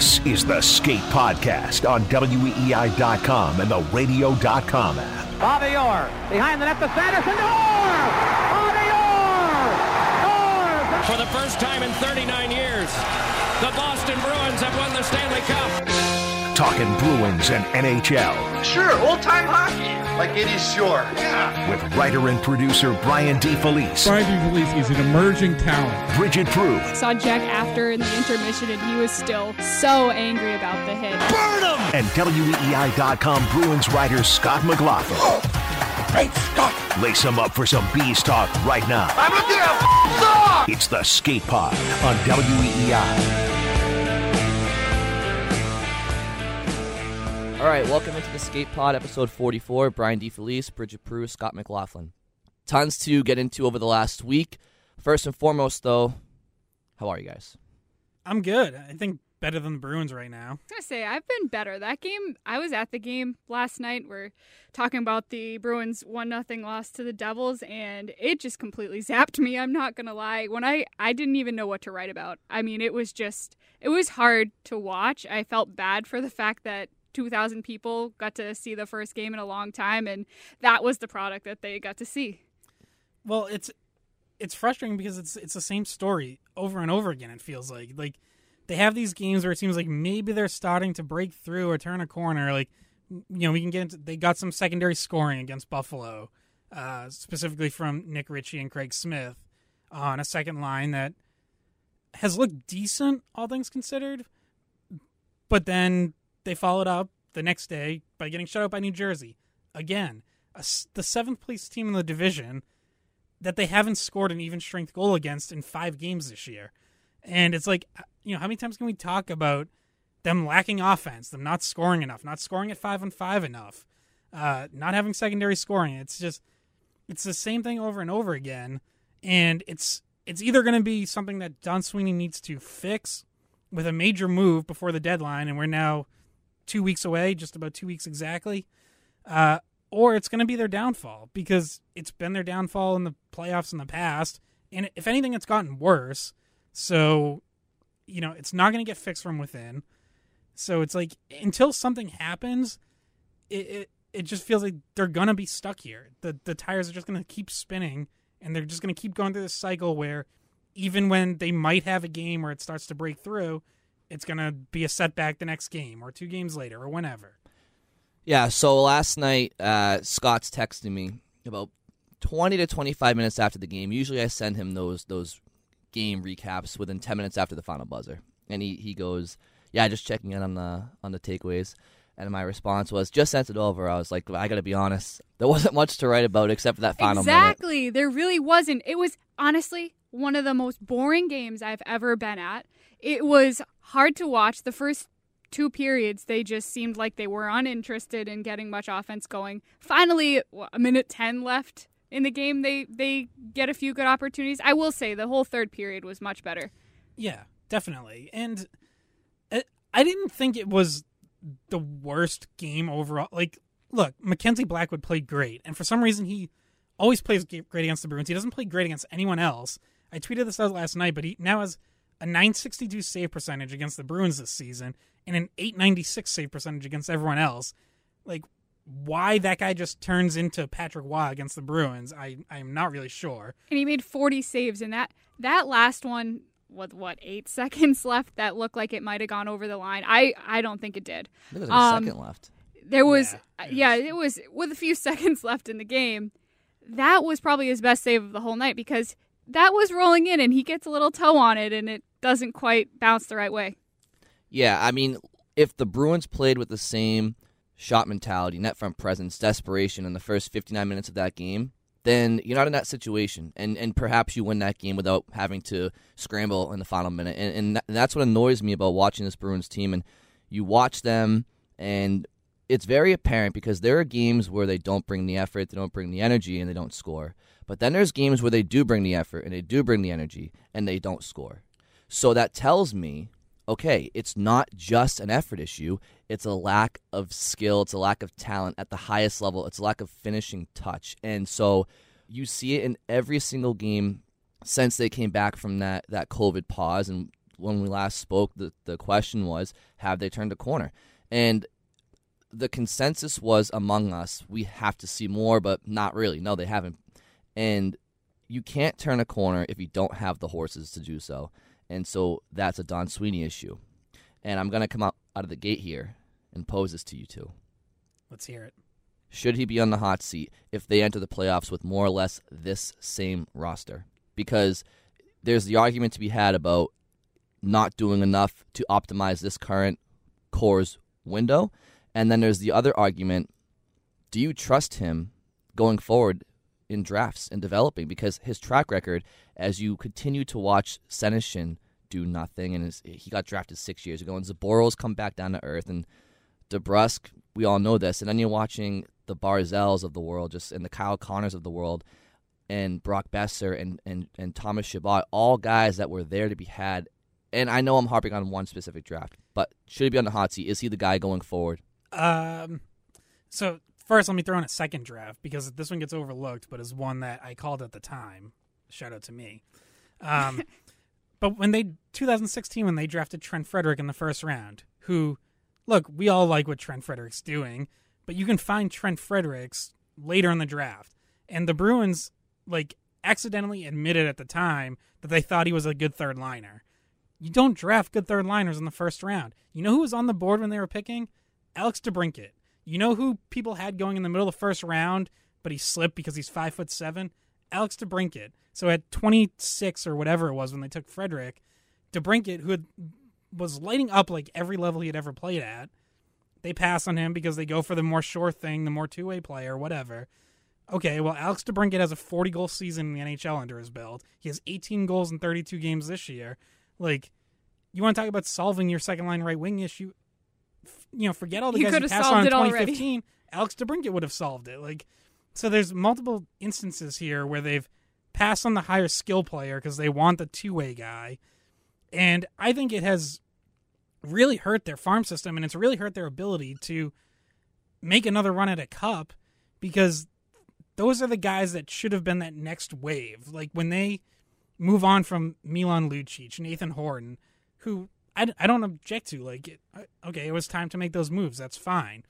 This is the Skate Podcast on WEEI.com and the radio.com app. Bobby Orr behind the net to Sanderson. Orr! Bobby Orr! Orr! For the first time in 39 years, the Boston Bruins have won the Stanley Cup. Talking Bruins and NHL Sure, old time hockey. Like it is sure. Yeah. with writer and producer Brian D. Felice, Brian DeFelice is an emerging talent. Bridgette Proulx, saw Jack after in the intermission, and he was still so angry about the hit. Burn him! And WEEI.com Bruins writer Scott McLaughlin. Oh, great Scott. Lace them up for some B's talk right now. I'm looking at It's the Skate Pod on E WEEI. All right, welcome into the Skate Pod, episode 44. Brian DeFelice, Bridgette Proulx, Scott McLaughlin. Tons to get into over the last week. First and foremost, though, how are you guys? I'm good. I think better than the Bruins right now. I was gonna say I've been better. That game, I was at the game last night. We're talking about the Bruins one nothing loss to the Devils, and it just completely zapped me. I'm not gonna lie. When I I didn't even know what to write about. I mean, it was just it was hard to watch. I felt bad for the fact that. 2,000 people got to see the first game in a long time, and that was the product that they got to see. Well, it's it's frustrating because it's it's the same story over and over again. It feels like like they have these games where it seems like maybe they're starting to break through or turn a corner. Like you know, we can get into. They got some secondary scoring against Buffalo, uh, specifically from Nick Ritchie and Craig Smith on a second line that has looked decent, all things considered. But then they followed up the next day by getting shut out by New Jersey again, a the seventh place team in the division that they haven't scored an even strength goal against in five games this year. And it's like, uh, you know, how many times can we talk about them lacking offense, them not scoring enough, not scoring at five on five enough, uh, not having secondary scoring? It's just, it's the same thing over and over again. And it's it's either going to be something that Don Sweeney needs to fix with a major move before the deadline, and we're now two weeks away, just about two weeks exactly, uh, or it's going to be their downfall because it's been their downfall in the playoffs in the past, and if anything, it's gotten worse. So, you know, it's not going to get fixed from within. So it's like until something happens, it it, it just feels like they're gonna be stuck here. The the tires are just gonna keep spinning, and they're just gonna keep going through this cycle where even when they might have a game where it starts to break through, it's gonna be a setback the next game or two games later or whenever. Yeah, so last night, uh, Scott's texting me about 20 to 25 minutes after the game. Usually I send him those those game recaps within 10 minutes after the final buzzer. And he, he goes, yeah, just checking in on the on the takeaways. And my response was, just sent it over. I was like, I got to be honest. There wasn't much to write about except for that final minute. exactly. There really wasn't. It was honestly one of the most boring games I've ever been at. It was hard to watch. The first two periods, they just seemed like they were uninterested in getting much offense going. Finally, a minute 10 left in the game, they, they get a few good opportunities. I will say the whole third period was much better. Yeah, definitely. And uh, I didn't think it was the worst game overall. Like, look, Mackenzie Blackwood played great, and for some reason he always plays great against the Bruins. He doesn't play great against anyone else. I tweeted this out last night, but he now has a 962 save percentage against the Bruins this season and an 896 save percentage against everyone else. Like, why that guy just turns into Patrick Roy against the Bruins, I I am not really sure. And he made 40 saves, and that, that last one with what eight seconds left that looked like it might have gone over the line. I I don't think it did. I think there's a Um, second left. There was Yeah, uh, yeah, it was with a few seconds left in the game. that was probably his best save of the whole night because that was rolling in and he gets a little toe on it and it doesn't quite bounce the right way. Yeah, I mean, if the Bruins played with the same shot mentality, net front presence, desperation in the first 59 minutes of that game, then you're not in that situation, and and perhaps you win that game without having to scramble in the final minute, and and that's what annoys me about watching this Bruins team. And you watch them, and it's very apparent because there are games where they don't bring the effort, they don't bring the energy, and they don't score. But then there's games where they do bring the effort and they do bring the energy, and they don't score. So that tells me okay, it's not just an effort issue. It's a lack of skill. It's a lack of talent at the highest level. It's a lack of finishing touch. And so you see it in every single game since they came back from that, that COVID pause. And when we last spoke, the, the question was have they turned a corner? And the consensus was among us we have to see more, but not really. No, they haven't. And you can't turn a corner if you don't have the horses to do so. And so that's a Don Sweeney issue. And I'm going to come out, out of the gate here and pose this to you two. Let's hear it. Should he be on the hot seat if they enter the playoffs with more or less this same roster? Because there's the argument to be had about not doing enough to optimize this current core's window. And then there's the other argument do you trust him going forward in drafts and developing because his track record, as you continue to watch Senyshyn do nothing, and his, he got drafted six years ago, and Zboril's come back down to earth, and DeBrusk, we all know this, and then you're watching the Barzals of the world, just and the Kyle Connors of the world, and Brock Boeser and and and Thomas Chabot, all guys that were there to be had. And I know I'm harping on one specific draft, but should he be on the hot seat? Is he the guy going forward? Um, so First, let me throw in a second draft because this one gets overlooked, but is one that I called at the time. Shout out to me. Um, but when they 2016 when they drafted Trent Frederic in the first round, who, look, we all like what Trent Frederic's doing, but you can find Trent Frederic's later in the draft, and the Bruins like accidentally admitted at the time that they thought he was a good third liner. You don't draft good third liners in the first round. You know who was on the board when they were picking? Alex DeBrincat. You know who people had going in the middle of the first round, but he slipped because he's five foot seven? Alex DeBrincat. So at 26 or whatever it was when they took Frederic, DeBrincat, who had, was lighting up like every level he had ever played at, they pass on him because they go for the more sure thing, the more two way player, whatever. Okay, well, Alex DeBrincat has a 40 goal season in the NHL under his belt. He has 18 goals in 32 games this year. Like, you want to talk about solving your second line right wing issue? You know, forget all the he guys who passed on in 2015. Already. Alex DeBrincat would have solved it. Like, so there's multiple instances here where they've passed on the higher skill player because they want the two way guy, and I think it has really hurt their farm system and it's really hurt their ability to make another run at a cup because those are the guys that should have been that next wave. Like when they move on from Milan Lucic, Nathan Horton, who I, I don't object to like it, okay it was time to make those moves that's fine.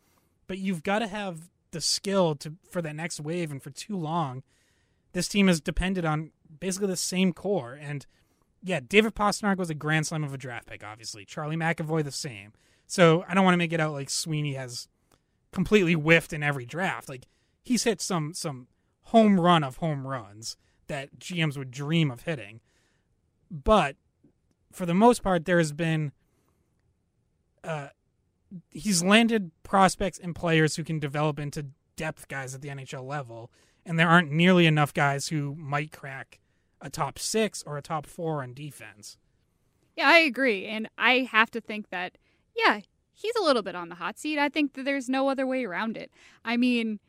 But you've got to have the skill to for that next wave and for too long this team has depended on basically the same core. And yeah david Pastrnak was a grand slam of a draft pick obviously. Charlie mcavoy the same. So i don't want to make it out like sweeney has completely whiffed in every draft. Like he's hit some some home run of home runs that gms would dream of hitting. But for the most part, there has been uh, he's landed prospects and players who can develop into depth guys at the NHL level, and there aren't nearly enough guys who might crack a top six or a top four on defense. Yeah, I agree, and I have to think that yeah, he's a little bit on the hot seat. I think that there's no other way around it. I mean,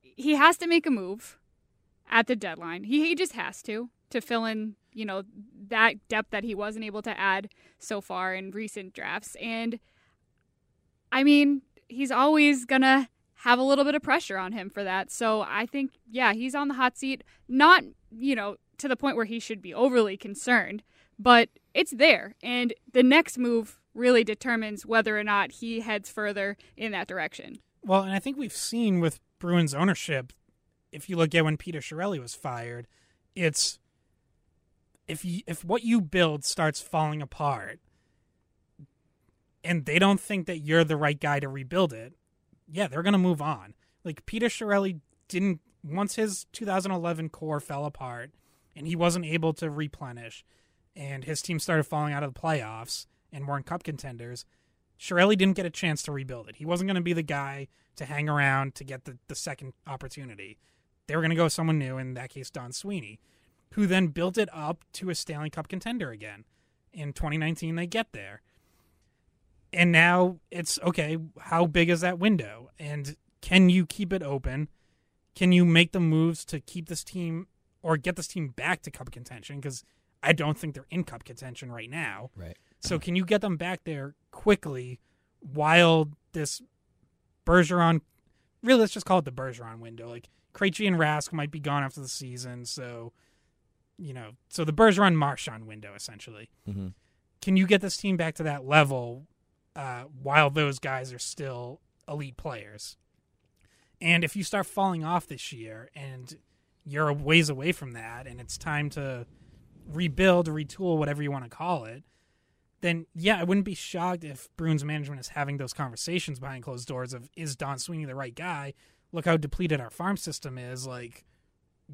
he has to make a move at the deadline. He, he just has to to fill in you know, that depth that he wasn't able to add so far in recent drafts. And I mean, he's always going to have a little bit of pressure on him for that. So I think, yeah, he's on the hot seat, not, you know, to the point where he should be overly concerned, but it's there. And the next move really determines whether or not he heads further in that direction. Well, and I think we've seen with Bruins ownership, if you look at when Peter Chiarelli was fired, it's if you, if what you build starts falling apart and they don't think that you're the right guy to rebuild it, yeah, they're going to move on. Like Peter Chiarelli didn't once his 2011 core fell apart and he wasn't able to replenish, and his team started falling out of the playoffs and weren't cup contenders, Chiarelli didn't get a chance to rebuild it. He wasn't going to be the guy to hang around to get the, the second opportunity. They were going to go someone new, in that case, Don Sweeney, who then built it up to a Stanley Cup contender again. In 2019, they get there. And now it's okay, how big is that window? And can you keep it open? Can you make the moves to keep this team or get this team back to cup contention? Because I don't think they're in cup contention right now. Right. So can you get them back there quickly while this Bergeron really let's just call it the Bergeron window. Like Krejci and Rask might be gone after the season, so you know, so the Bergeron Marchand window essentially. Mm-hmm. Can you get this team back to that level uh, while those guys are still elite players? And if you start falling off this year and you're a ways away from that and it's time to rebuild, retool, whatever you want to call it, then yeah, I wouldn't be shocked if Bruins management is having those conversations behind closed doors of is Don Sweeney the right guy? Look how depleted our farm system is. Like,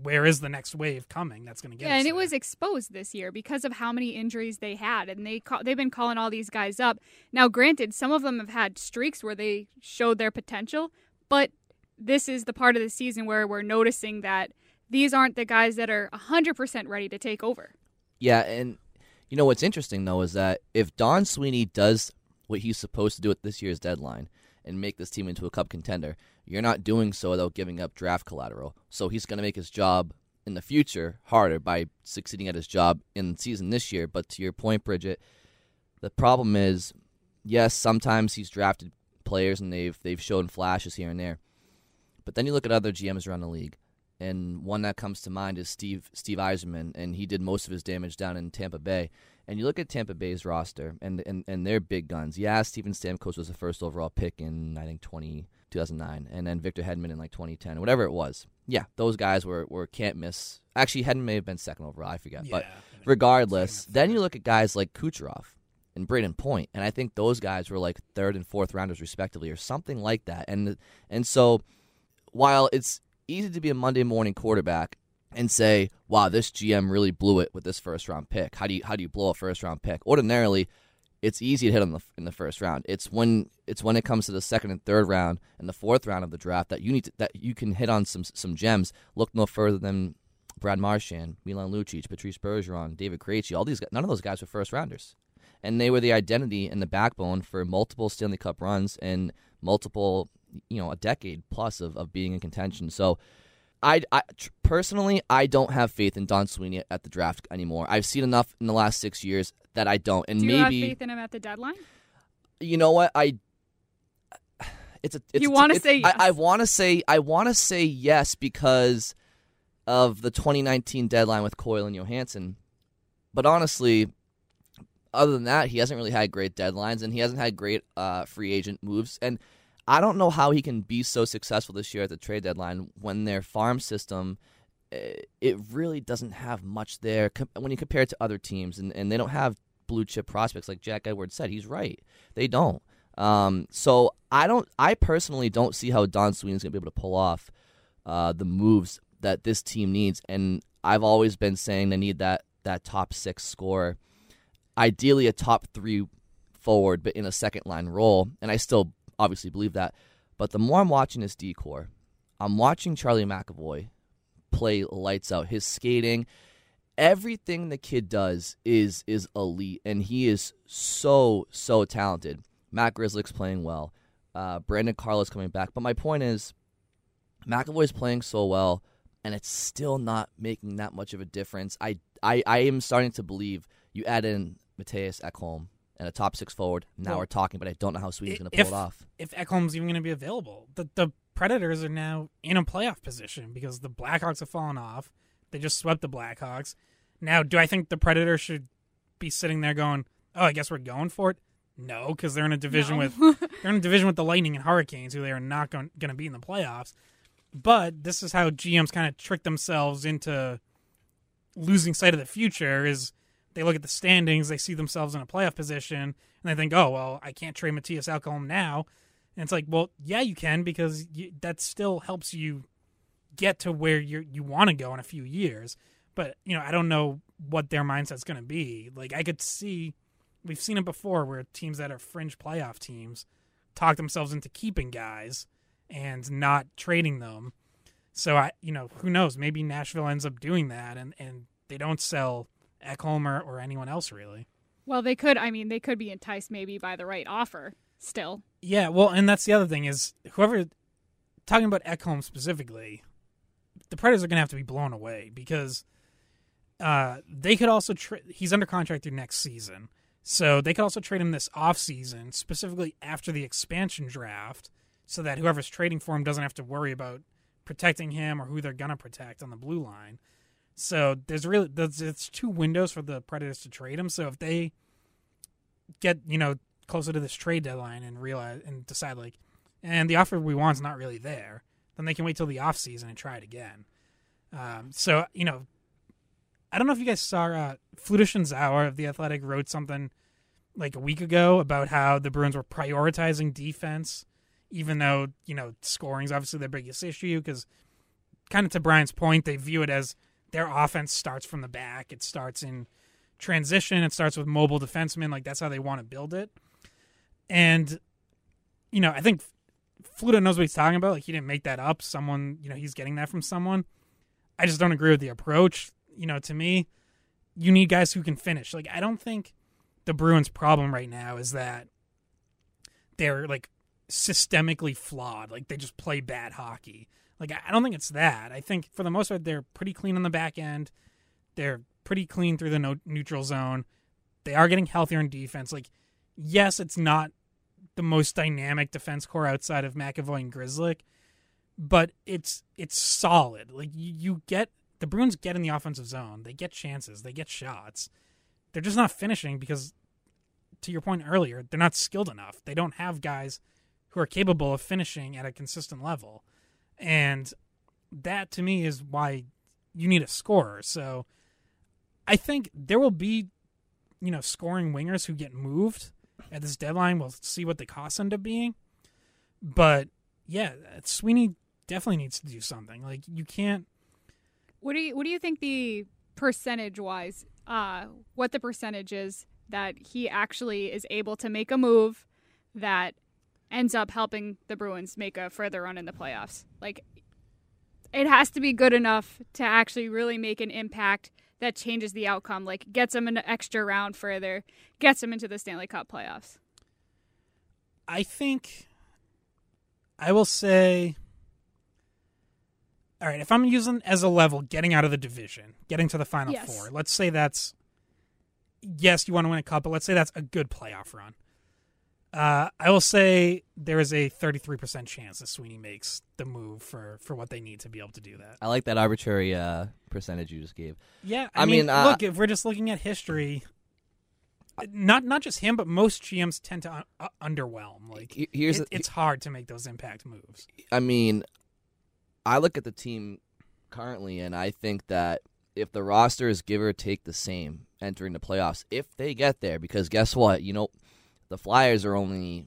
where is the next wave coming that's going to get? Yeah, and there? it was exposed this year because of how many injuries they had, and they call, they've been calling all these guys up. Now, granted, some of them have had streaks where they showed their potential, but this is the part of the season where we're noticing that these aren't the guys that are 100% ready to take over. Yeah, and you know what's interesting though is that if Don Sweeney does what he's supposed to do at this year's deadline and make this team into a cup contender, you're not doing so without giving up draft collateral. So he's going to make his job in the future harder by succeeding at his job in season this year. But to your point, Bridgette, the problem is, yes, sometimes he's drafted players and they've they've shown flashes here and there, but then you look at other GMs around the league and one that comes to mind is Steve Steve Yzerman, and he did most of his damage down in Tampa Bay. And you look at Tampa Bay's roster and and, and their big guns. Yeah, Steven Stamkos was the first overall pick in I think 20, 2009, and then Victor Hedman in like 2010, whatever it was. Yeah, those guys were, were can't miss. Actually, Hedman may have been second overall. I forget, Yeah, but regardless, then you look at guys like Kucherov and Brayden Point, and I think those guys were like third and fourth rounders respectively, or something like that. And and so while it's easy to be a Monday morning quarterback and say, "Wow, this GM really blew it with this first round pick." How do you how do you blow a first round pick? Ordinarily, it's easy to hit on the in the first round. It's when it's when it comes to the second and third round and the fourth round of the draft that you need to, that you can hit on some some gems. Look no further than Brad Marchand, Milan Lucic, Patrice Bergeron, David Krejci. All these none of those guys were first rounders, and they were the identity and the backbone for multiple Stanley Cup runs and multiple you know a decade plus of, of being in contention. So. I, I tr- personally, I don't have faith in Don Sweeney at the draft anymore. I've seen enough in the last six years that I don't. And Do you maybe have faith in him at the deadline? you know what I. It's a. It's You wanna say yes. I, I want to say. I want to say yes because of the 2019 deadline with Coyle and Johansson. But honestly, other than that, he hasn't really had great deadlines, and he hasn't had great uh, free agent moves. And I don't know how he can be so successful this year at the trade deadline when their farm system eh, it really doesn't have much there when you compare it to other teams, and, and they don't have blue chip prospects like Jack Edwards said. He's right; they don't. Um, so I don't. I personally don't see how Don Sweeney's going to be able to pull off uh, the moves that this team needs. And I've always been saying they need that that top six scorer, ideally a top three forward, but in a second line role. And I still obviously believe that. But the more I'm watching this decor, I'm watching Charlie McAvoy play lights out. His skating, everything the kid does is is elite, and he is so so talented. Matt Grzelcyk's playing well. Uh, Brandon Carlo's coming back. But my point is, McAvoy's playing so well, and it's still not making that much of a difference. I I, I am starting to believe you add in Mattias Ekholm and a top six forward. Now Well, we're talking, but I don't know how Sweeney's going to pull if, it off. If Ekholm's even going to be available, the the Predators are now in a playoff position because the Blackhawks have fallen off. They just swept the Blackhawks. Now, do I think the Predators should be sitting there going, "Oh, I guess we're going for it"? No, because they're in a division No. with they're in a division with the Lightning and Hurricanes, who they are not going to be in the playoffs. But this is how GMs kind of trick themselves into losing sight of the future. Is they look at the standings, they see themselves in a playoff position, and they think, "Oh, well, I can't trade Mattias Ekholm now." And it's like, well, yeah, you can because you, that still helps you get to where you you want to go in a few years. But you know, I don't know what their mindset's going to be. Like I could see, we've seen it before where teams that are fringe playoff teams talk themselves into keeping guys and not trading them. So I, you know, who knows? Maybe Nashville ends up doing that, and and they don't sell Ekholm or, or anyone else really. Well, they could. I mean, they could be enticed maybe by the right offer. Still, Yeah, well, and that's the other thing is whoever talking about Ekholm specifically, the Predators are going to have to be blown away because uh, they could also tra- he's under contract through next season. So they could also trade him this offseason, specifically after the expansion draft, so that whoever's trading for him doesn't have to worry about protecting him or who they're going to protect on the blue line. So there's really there's it's two windows for the Predators to trade him. So if they get, you know, closer to this trade deadline and realize and decide like and the offer we want is not really there, then they can wait till the off season and try it again. Um, so you know, I don't know if you guys saw uh, Fluto Shinzawa of the Athletic wrote something like a week ago about how the Bruins were prioritizing defense, even though you know scoring is obviously their biggest issue. Because kind of to Brian's point, they view it as their offense starts from the back. It starts in transition. It starts with mobile defensemen. Like that's how they want to build it. And you know, I think Fluto knows what he's talking about. Like he didn't make that up. Someone, you know, he's getting that from someone. I just don't agree with the approach. You know, to me, you need guys who can finish. Like I don't think the Bruins' problem right now is that they're like systemically flawed. Like they just play bad hockey. Like I don't think it's that. I think for the most part they're pretty clean on the back end. They're pretty clean through the no- neutral zone. They are getting healthier in defense. Like yes, it's not the most dynamic defense core outside of McAvoy and Grzelcyk, but it's it's solid. Like you, you get the Bruins get in the offensive zone. They get chances. They get shots. They're just not finishing because, to your point earlier, they're not skilled enough. They don't have guys who are capable of finishing at a consistent level, and that to me is why you need a scorer. So, I think there will be, you know, scoring wingers who get moved at this deadline. We'll see what the costs end up being, but yeah, Sweeney definitely needs to do something. Like you can't. what do you what do you think the percentage wise? Uh, what the percentage is that he actually is able to make a move that ends up helping the Bruins make a further run in the playoffs? Like, it has to be good enough to actually really make an impact that changes the outcome. Like, gets them an extra round further, gets them into the Stanley Cup playoffs. I think I will say all right, if I'm using as a level getting out of the division, getting to the final Yes. four, let's say that's yes, you want to win a cup, but let's say that's a good playoff run. Uh, I will say there is a 33% chance that Sweeney makes the move for, for what they need to be able to do that. I like that arbitrary uh, percentage you just gave. Yeah, I, I mean, mean, uh, look, if we're just looking at history, not not just him, but most GMs tend to un- uh, underwhelm. Like here's it- the- it's hard to make those impact moves. I mean, I look at the team currently, and I think that if the roster is give or take the same entering the playoffs, if they get there, because guess what? You know, the Flyers are only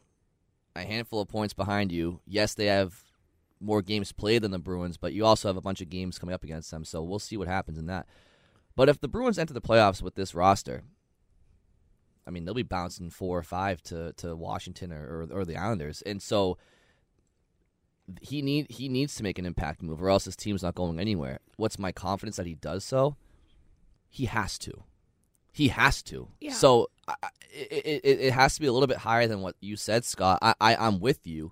a handful of points behind you. Yes, they have more games played than the Bruins, but you also have a bunch of games coming up against them, so we'll see what happens in that. But if the Bruins enter the playoffs with this roster, I mean, they'll be bouncing four or five to, to Washington or, or, or the Islanders. And so he need he needs to make an impact move, or else his team's not going anywhere. What's my confidence that he does so? He has to. He has to. Yeah. So I, it, it it has to be a little bit higher than what you said, Scott. I, I I'm with you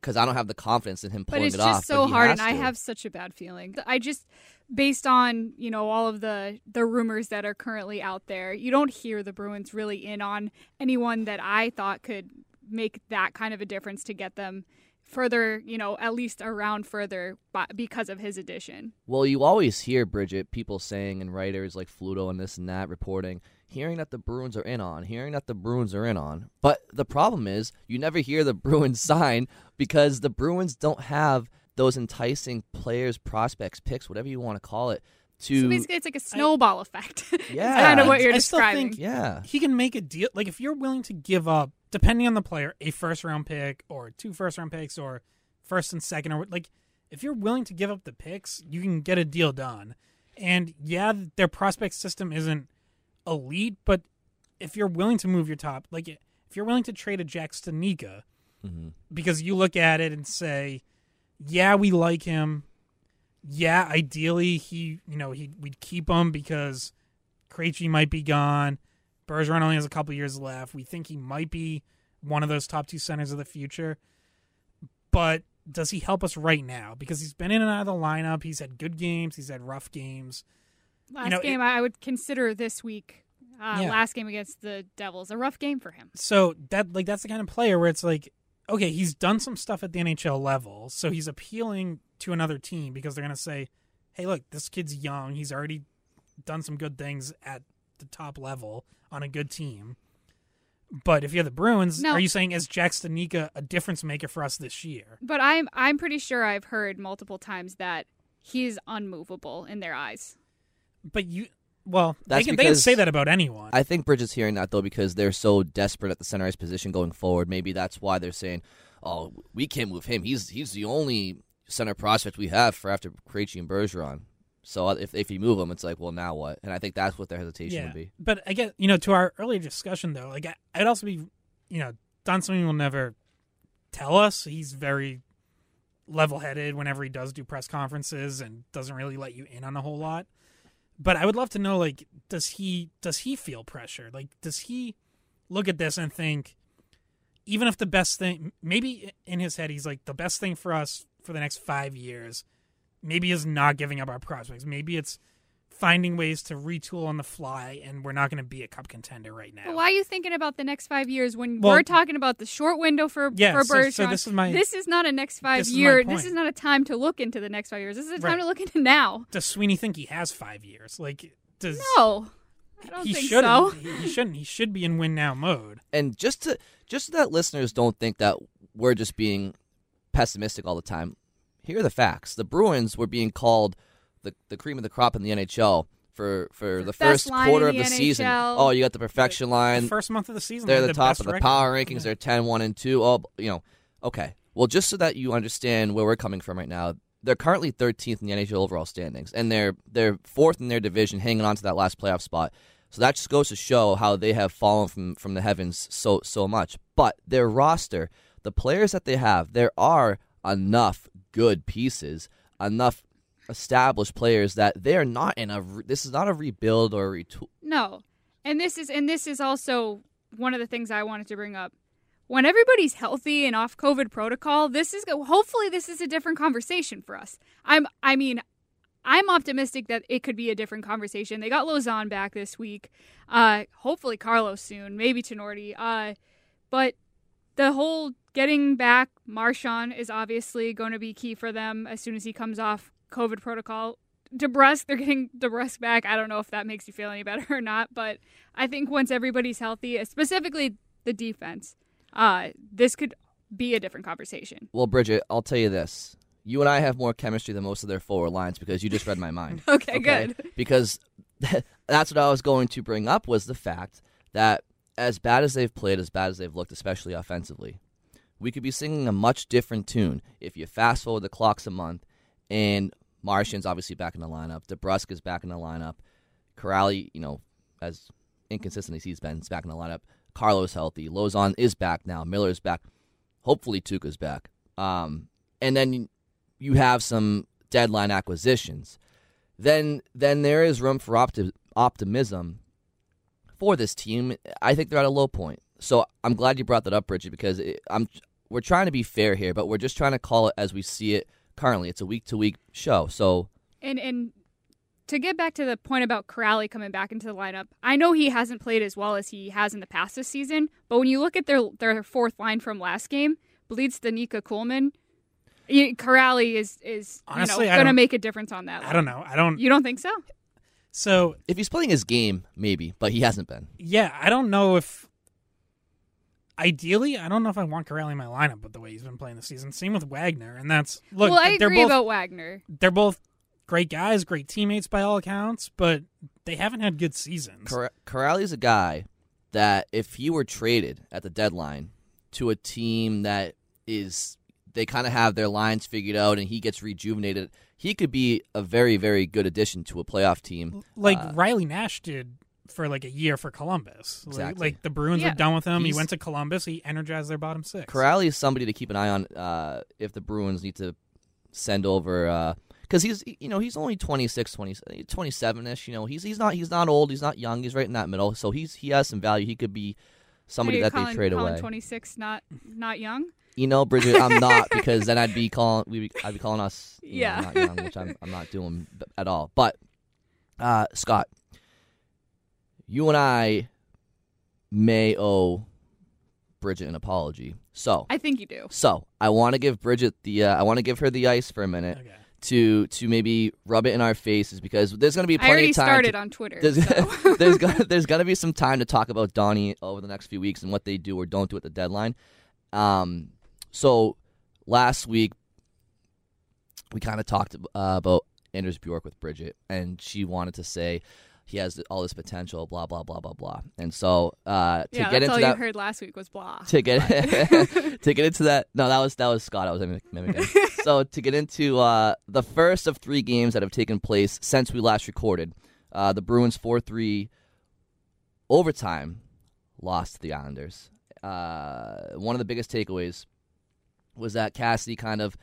because I don't have the confidence in him But pulling it's it just off. so but he hard, has and I have such a bad feeling. I just, based on you know all of the the rumors that are currently out there, you don't hear the Bruins really in on anyone that I thought could make that kind of a difference to get them further, you know, at least around further because of his addition. Well, you always hear Bridgette people saying and writers like Fluto and this and that reporting, hearing that the Bruins are in on, hearing that the Bruins are in on. But the problem is, you never hear the Bruins sign because the Bruins don't have those enticing players, prospects, picks, whatever you want to call it. To So basically, it's like a snowball effect. Yeah. it's kind of what you're I still describing. think yeah, he can make a deal. Like if you're willing to give up, depending on the player, a first round pick or two first round picks or first and second or like if you're willing to give up the picks, you can get a deal done. And yeah, their prospect system isn't elite, but if you're willing to move your top, like if you're willing to trade a Jack Studnicka, mm-hmm. because you look at it and say, yeah, we like him. Yeah, ideally he, you know, he we'd keep him because Krejci might be gone. Bergeron only has a couple years left. We think he might be one of those top two centers of the future. But does he help us right now? Because he's been in and out of the lineup. He's had good games. He's had rough games. Last know, game it- I would consider this week. Uh, Yeah. Last game against the Devils, a rough game for him. So that like that's the kind of player where it's like, okay, he's done some stuff at the NHL level, so he's appealing to another team because they're gonna say, hey, look, this kid's young. He's already done some good things at the top level on a good team. But if you're the Bruins, No. are you saying is Jack Studnicka a difference maker for us this year? But I'm I'm pretty sure I've heard multiple times that he's unmovable in their eyes. But you, well, That's they can they can because- say that about anyone. I think Bridgette's hearing that though because they're so desperate at the center ice position going forward. Maybe that's why they're saying, "Oh, we can't move him. He's he's the only center prospect we have for after Krejci and Bergeron." So uh, if if you move him, it's like, well, now what? And I think that's what their hesitation would be. But I guess you know to our earlier discussion though, like I, I'd also be, you know, Don Sweeney will never tell us. He's very level-headed whenever he does do press conferences and doesn't really let you in on a whole lot. But I would love to know, like, does he does he feel pressure? Like, does he look at this and think, even if the best thing, maybe in his head, he's like, the best thing for us for the next five years, maybe is not giving up our prospects. Maybe it's finding ways to retool on the fly, and we're not going to be a cup contender right now. But why are you thinking about the next five years when Well- we're talking about the short window for Yeah, for so- Bergeron? so this is my- This is not a next five this year. point. This is not a time to look into the next five years. This is a time Right. to look into now. Does Sweeney think he has five years? Like, does No, I don't he think shouldn't? so. He, he shouldn't. He should be in win now mode. And just to just so that listeners don't think that we're just being pessimistic all the time. Here are the facts. The Bruins were being called the the cream of the crop in the NHL for for the Best first line quarter in of the the season. NHL. Oh, you got the perfection line. The first month of the season, They're they the had top best of the record. power rankings. Yeah. They're 10 1 and 2. Oh, you know. Okay. Well, just so that you understand where we're coming from right now, they're currently 13th in the NHL overall standings, and they're they're fourth in their division, hanging on to that last playoff spot. So that just goes to show how they have fallen from from the heavens so so much. But their roster, the players that they have, there are enough good pieces, enough established players that they're not in a. This is not a rebuild or a retool. No. And this is and this is also one of the things I wanted to bring up. When everybody's healthy and off COVID protocol, this is hopefully this is a different conversation for us. I'm I mean, I'm optimistic that it could be a different conversation. They got Lauzon back this week. Uh hopefully Carlos soon, maybe Tinordi. Uh but the whole getting back Marchand is obviously going to be key for them as soon as he comes off COVID protocol. DeBrusk, they're getting DeBrusk back. I don't know if that makes you feel any better or not, but I think once everybody's healthy, specifically the defense, uh, this could be a different conversation. Well, Bridgette, I'll tell you this. You and I have more chemistry than most of their forward lines because you just read my mind. Okay, good. Because that's what I was going to bring up was the fact that as bad as they've played, as bad as they've looked, especially offensively, we could be singing a much different tune if you fast forward the clocks a month and Marchand's obviously back in the lineup, DeBrusk is back in the lineup, Kuraly, you know, as inconsistent as he's been, is back in the lineup. Carlos healthy, Lauzon is back now, Miller's back. Hopefully Tuukka's back. Um, and then you have some deadline acquisitions. Then then there is room for opti- optimism for this team. I think they're at a low point. So I'm glad you brought that up, Bridgette, because it, I'm we're trying to be fair here, but we're just trying to call it as we see it currently. It's a week to week show. So And and to get back to the point about Kuraly coming back into the lineup, I know he hasn't played as well as he has in the past this season, but when you look at their their fourth line from last game, Blidh Studnicka Kuhlman, you- Kuraly is is Honestly, you know, going to make a difference on that. I don't know. I don't. You don't think so? So if he's playing his game, maybe, but he hasn't been. yeah, I don't know if. Ideally, I don't know if I want Kuraly in my lineup with the way he's been playing this season. Same with Wagner, and that's look. well, I they're agree both, about Wagner. They're both great guys, great teammates by all accounts, but they haven't had good seasons. Cor- Kuraly's a guy that if he were traded at the deadline to a team that is they kind of have their lines figured out and he gets rejuvenated, he could be a very, very good addition to a playoff team. like Uh, Riley Nash did for like a year for Columbus. Like- Exactly. Like, the Bruins Yeah. were done with him. He went to Columbus. He energized their bottom six. Kuraly is somebody to keep an eye on uh, if the Bruins need to send over because he's you know he's only 26 20, 27ish you know he's he's not he's not old he's not young he's right in that middle so he's he has some value he could be somebody Are that calling, they trade calling away 26 not not young. you know Bridgette I'm not because then I'd be calling we I'd be calling us you know, Yeah. not young which I'm I'm not doing at all but uh, Scott you and I may owe Bridgette an apology so I think you do. so I want to give Bridgette the uh, I want to give her the ice for a minute Okay. to to maybe rub it in our faces because there's going to be I plenty already of time. started to- on Twitter. there's so. there's gonna, there's gonna be some time to talk about Donnie over the next few weeks and what they do or don't do at the deadline. Um, so last week we kind of talked uh, about Anders Bjork with Bridgette, and she wanted to say he has all this potential, blah blah blah blah blah. And so uh, to yeah, get that's into all that, you heard last week was blah. to get to get into that. No, that was that was Scott. I was mimic- mimicking. so to get into uh, the first of three games that have taken place since we last recorded, uh, the Bruins four three overtime lost to the Islanders. Uh, one of the biggest takeaways was that Cassidy kind of.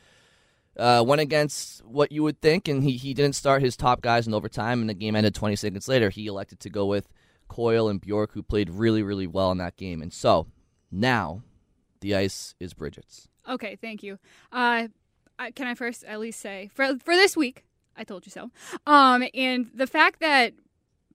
Uh, went against what you would think, and he, he didn't start his top guys in overtime, and the game ended 20 seconds later. He elected to go with Coyle and Bjork, who played really, really well in that game. And so now the ice is Bridgette's. Okay, thank you. Uh, I, can I first at least say for for this week, I told you so. Um, and the fact that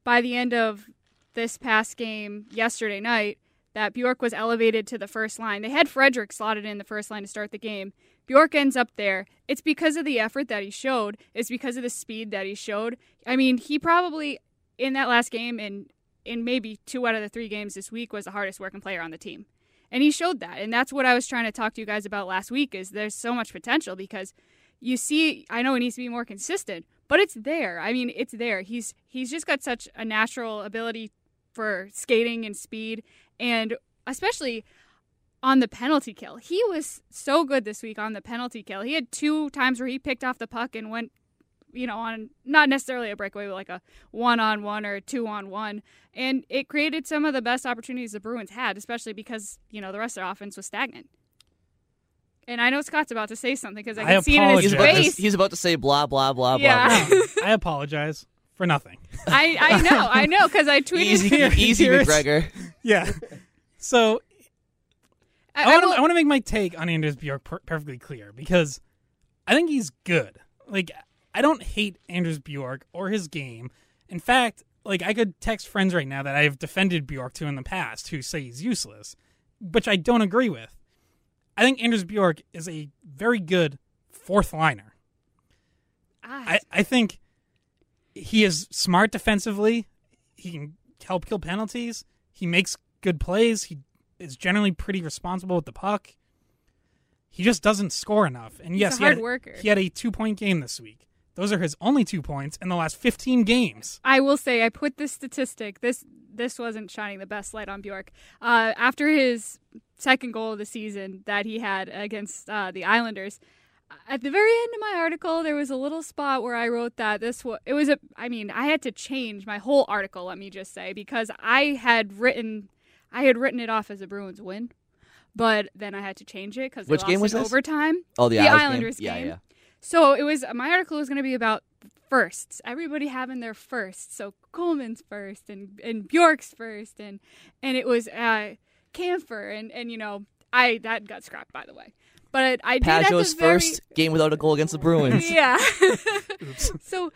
by the end of this past game yesterday night, that Bjork was elevated to the first line. They had Frederic slotted in the first line to start the game. Bjork ends up there. It's because of the effort that he showed. It's because of the speed that he showed. I mean, he probably in that last game and in maybe two out of the three games this week was the hardest working player on the team. And he showed that. And that's what I was trying to talk to you guys about last week is there's so much potential because you see I know it needs to be more consistent, but it's there. I mean, it's there. He's he's just got such a natural ability for skating and speed and especially on the penalty kill. He was so good this week on the penalty kill. He had two times where he picked off the puck and went you know, on not necessarily a breakaway, but like a one on one or a two on one. And it created some of the best opportunities the Bruins had, especially because, you know, the rest of their offense was stagnant. And I know Scott's about to say something because I I can see it in his He's about, to, face. he's about to say blah, blah, blah, blah. Yeah. blah. I apologize for nothing. I, I know, I know, because I tweeted. Easy, easy, McGregor. Yeah. So I, I, I want to make my take on Anders Bjork per- perfectly clear because I think he's good. Like I don't hate Anders Bjork or his game. In fact, like I could text friends right now that I've defended Bjork to in the past who say he's useless, which I don't agree with. I think Anders Bjork is a very good fourth liner. Ah, I, I think he is smart defensively. He can help kill penalties. He makes good plays. He is generally pretty responsible with the puck. He just doesn't score enough. And He's yes, a he had, worker. he had a two point game this week. Those are his only two points in the last 15 games. I will say I put this statistic. This this wasn't shining the best light on Bjork. Uh, after his second goal of the season that he had against uh, the Islanders, at the very end of my article, there was a little spot where I wrote that this was it was a. I mean, I had to change my whole article. Let me just say because I had written I had written it off as a Bruins win. But then I had to change it because Which lost game was in this? overtime. Oh, the, The game? Islanders Yeah, game. yeah. So it was my article was going to be about firsts. Everybody having their firsts. So Kuhlman's first and and Bjork's first and and it was uh Camphor and and you know I that got scrapped by the way. But I did Pajo's very, first game without a goal against the Bruins. Yeah. so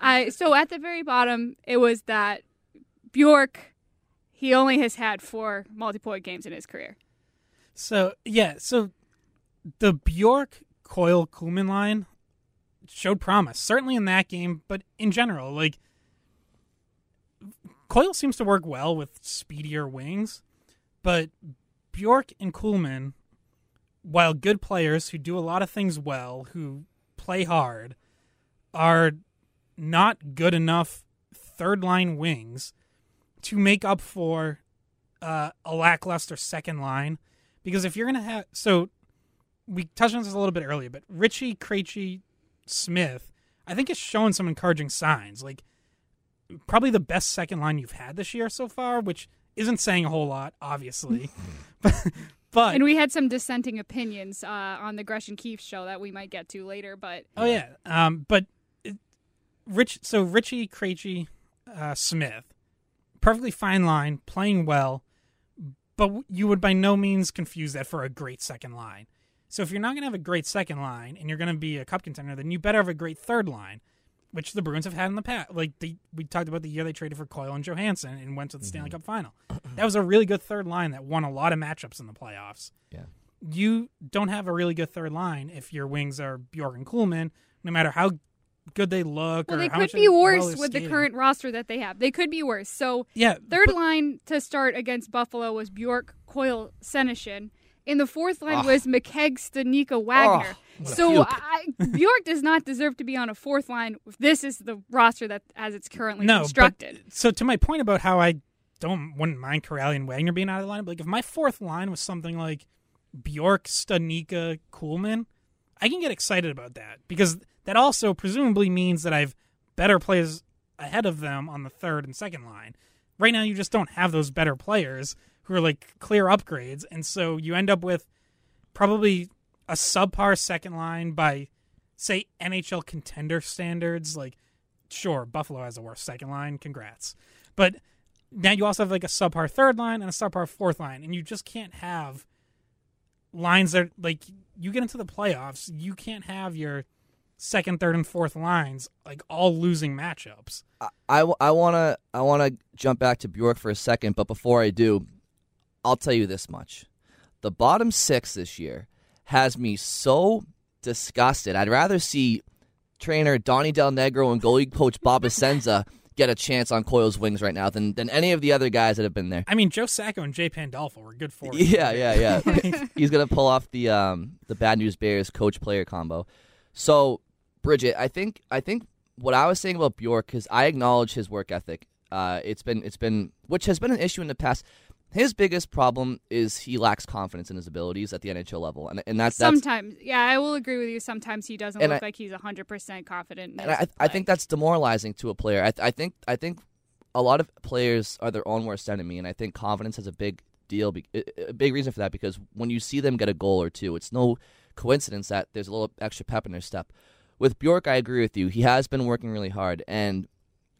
I so at the very bottom it was that Bjork he only has had four multi-point games in his career. So, yeah, so the Bjork Coyle Kuhlman line showed promise, certainly in that game, but in general, like Coyle seems to work well with speedier wings, but Bjork and Kuhlman, while good players who do a lot of things well, who play hard, are not good enough third line wings to make up for uh, a lackluster second line. Because if you're gonna have so we touched on this a little bit earlier, but Ritchie Krejci Smith, I think, has shown some encouraging signs. Like probably the best second line you've had this year so far, which isn't saying a whole lot, obviously. but and we had some dissenting opinions uh, on the Gresh and Keefe show that we might get to later. But oh yeah, um, but it, Rich. So Ritchie Krejci uh, Smith, perfectly fine line, playing well, but you would by no means confuse that for a great second line. So if you're not going to have a great second line and you're going to be a cup contender, then you better have a great third line, which the Bruins have had in the past. Like we talked about the year they traded for Coyle and Johansson and went to the mm-hmm. Stanley Cup final. That was a really good third line that won a lot of matchups in the playoffs. Yeah. You don't have a really good third line if your wings are Bjork and Kuhlman, no matter how good they look. Well, they could be worse with the current roster that they have. They could be worse. So yeah, third but, line to start against Buffalo was Bjork, Coyle, Senyshyn. In the fourth line oh. was McKegg, Studnicka, Wagner. Oh, so I, Bjork does not deserve to be on a fourth line. This is the roster that as it's currently no, constructed. But, so to my point about how I don't wouldn't mind Kuraly and Wagner being out of the line, but like if my fourth line was something like Bjork, Studnicka, Kuhlman, I can get excited about that because that also presumably means that I've better players ahead of them on the third and second line. Right now, you just don't have those better players who are like clear upgrades, and so you end up with probably a subpar second line by say NHL contender standards. Like, sure, Buffalo has a worse second line. Congrats, but now you also have like a subpar third line and a subpar fourth line, and you just can't have lines that like you get into the playoffs, you can't have your second, third, and fourth lines like all losing matchups. I, I, wanna I wanna jump back to Bjork for a second, but before I do, I'll tell you this much: the bottom six this year has me so disgusted. I'd rather see trainer Donnie Del Negro and goalie coach Bob Essensa get a chance on Coyle's wings right now than than any of the other guys that have been there. I mean, Joe Sacco and Jay Pandolfo were good for. it. Yeah, yeah, yeah. He's gonna pull off the um the bad news bears coach player combo. So, Bridget, I think I think what I was saying about Bjork because I acknowledge his work ethic. Uh, it's been it's been which has been an issue in the past. His biggest problem is he lacks confidence in his abilities at the NHL level, and and that's sometimes. yeah, I will agree with you. Sometimes he doesn't look I, like he's hundred percent confident. and I, I, think that's demoralizing to a player. I, I think I think a lot of players are their own worst enemy, and I think confidence has a big deal, a big reason for that. Because when you see them get a goal or two, it's no coincidence that there's a little extra pep in their step. With Bjork, I agree with you. He has been working really hard, and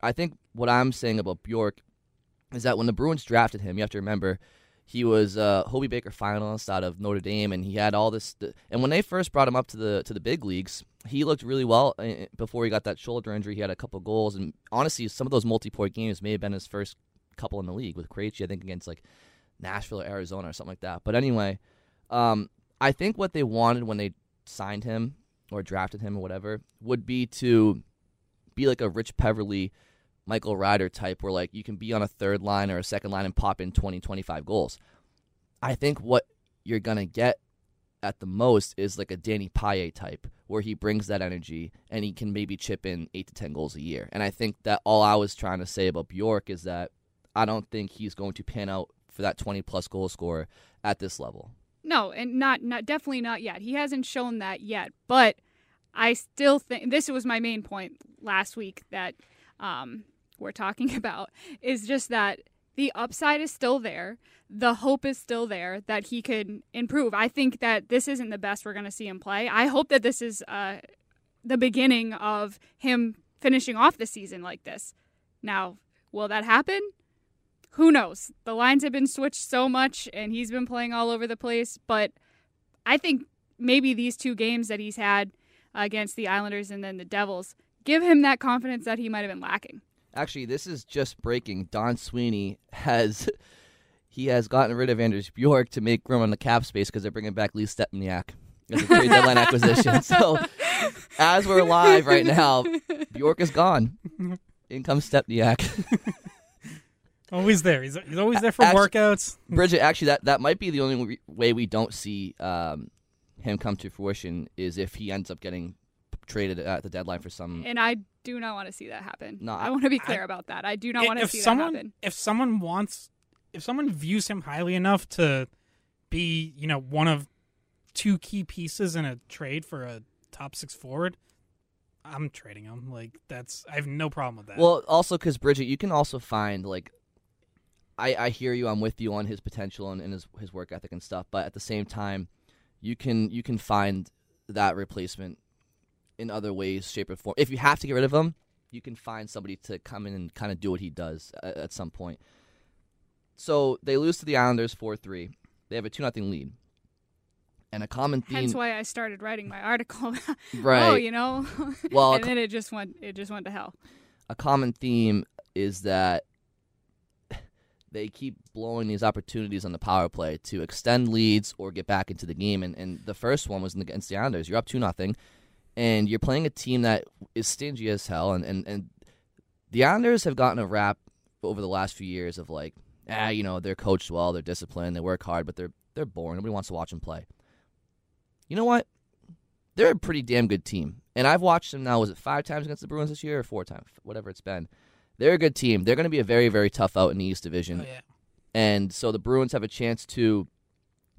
I think what I'm saying about Bjork is that when the Bruins drafted him, you have to remember he was a Hobey Baker finalist out of Notre Dame, and he had all this. And when they first brought him up to the to the big leagues, he looked really well eh, eh, before he got that shoulder injury. He had a couple goals, and honestly, some of those multi-point games may have been his first couple in the league with Krejci, I think against like Nashville or Arizona or something like that. But anyway, um, I think what they wanted when they signed him or drafted him or whatever would be to be like a Rich Peverley Michael Ryder type where like you can be on a third line or a second line and pop in 20, 25 goals. I think what you're going to get at the most is like a Danny Paille type where he brings that energy and he can maybe chip in 8 to 10 goals a year. And I think that all I was trying to say about Bjork is that I don't think he's going to pan out for that 20 plus goal scorer at this level. No, and not not definitely not yet. He hasn't shown that yet, but I still think this was my main point last week that um, we're talking about is just that the upside is still there. The hope is still there that he could improve. I think that this isn't the best we're going to see him play. I hope that this is uh, the beginning of him finishing off the season like this. Now, will that happen? Who knows? The lines have been switched so much and he's been playing all over the place, but I think maybe these two games that he's had against the Islanders and then the Devils give him that confidence that he might have been lacking. Actually, this is just breaking. Don Sweeney has he has gotten rid of Anders Bjork to make room on the cap space because they're bringing back Lee Stempniak as a trade deadline acquisition. So, as we're live right now, Bjork is gone. In comes Stempniak. always there. He's, he's always there for actually, workouts. Bridget, actually, that, that might be the only re- way we don't see um, him come to fruition is if he ends up getting traded at the deadline for some. And I do not want to see that happen. No, I, I want to be clear I, about that. I do not want to see someone, that happen. If someone wants, if someone views him highly enough to be, you know, one of two key pieces in a trade for a top six forward, I'm trading him. Like that's I have no problem with that. Well, also because Bridget, you can also find like, I I hear you. I'm with you on his potential and, and his his work ethic and stuff. But at the same time, you can you can find that replacement in other ways, shape, or form. If you have to get rid of him, you can find somebody to come in and kind of do what he does at, at some point. So they lose to the Islanders four three. They have a two nothing lead. And a common theme. Hence why I started writing my article. Right. oh, you know. Well, and then it just went. It just went to hell. a common theme is that they keep blowing these opportunities on the power play to extend leads or get back into the game. And, and the first one was against the Islanders. You're up two nothing, and you're playing a team that is stingy as hell. And, and, and the Islanders have gotten a rap over the last few years of like, ah, you know, they're coached well, they're disciplined, they work hard, but they're they're boring. Nobody wants to watch them play. You know what? They're a pretty damn good team. And I've watched them now, was it five times against the Bruins this year or four times? Whatever it's been. They're a good team. They're going to be a very, very tough out in the East Division. oh, yeah. And so the Bruins have a chance to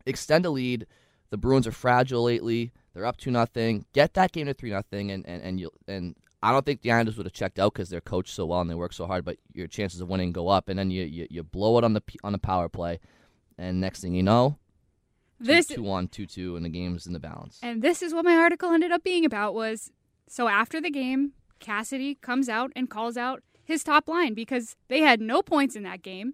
extend a lead. The Bruins are fragile lately. They're up two nothing. Get that game to three nothing, and and and you and I don't think the Islanders would have checked out because they're coached so well and they work so hard. But your chances of winning go up, and then you you, you blow it on the on the power play, and next thing you know, This two one two two, and the game's in the balance. And this is what my article ended up being about was so after the game, Cassidy comes out and calls out his top line because they had no points in that game.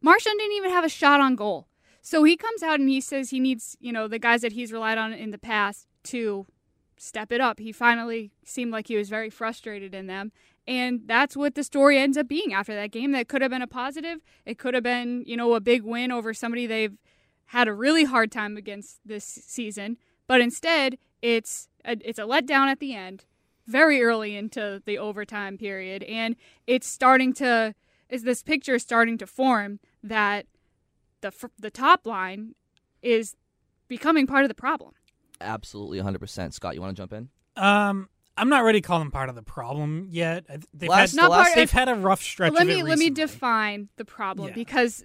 Marchand didn't even have a shot on goal. So he comes out and he says he needs, you know, the guys that he's relied on in the past to step it up. He finally seemed like he was very frustrated in them. And that's what the story ends up being after that game. That could have been a positive. It could have been, you know, a big win over somebody they've had a really hard time against this season. But instead, it's a, it's a letdown at the end, very early into the overtime period, and it's starting to is this picture starting to form that the the top line is becoming part of the problem. Absolutely, hundred percent. Scott, you want to jump in? Um, I'm not ready to call them part of the problem yet. They've Last- had the last- they've had a rough stretch. let of me it let me define the problem Yeah. because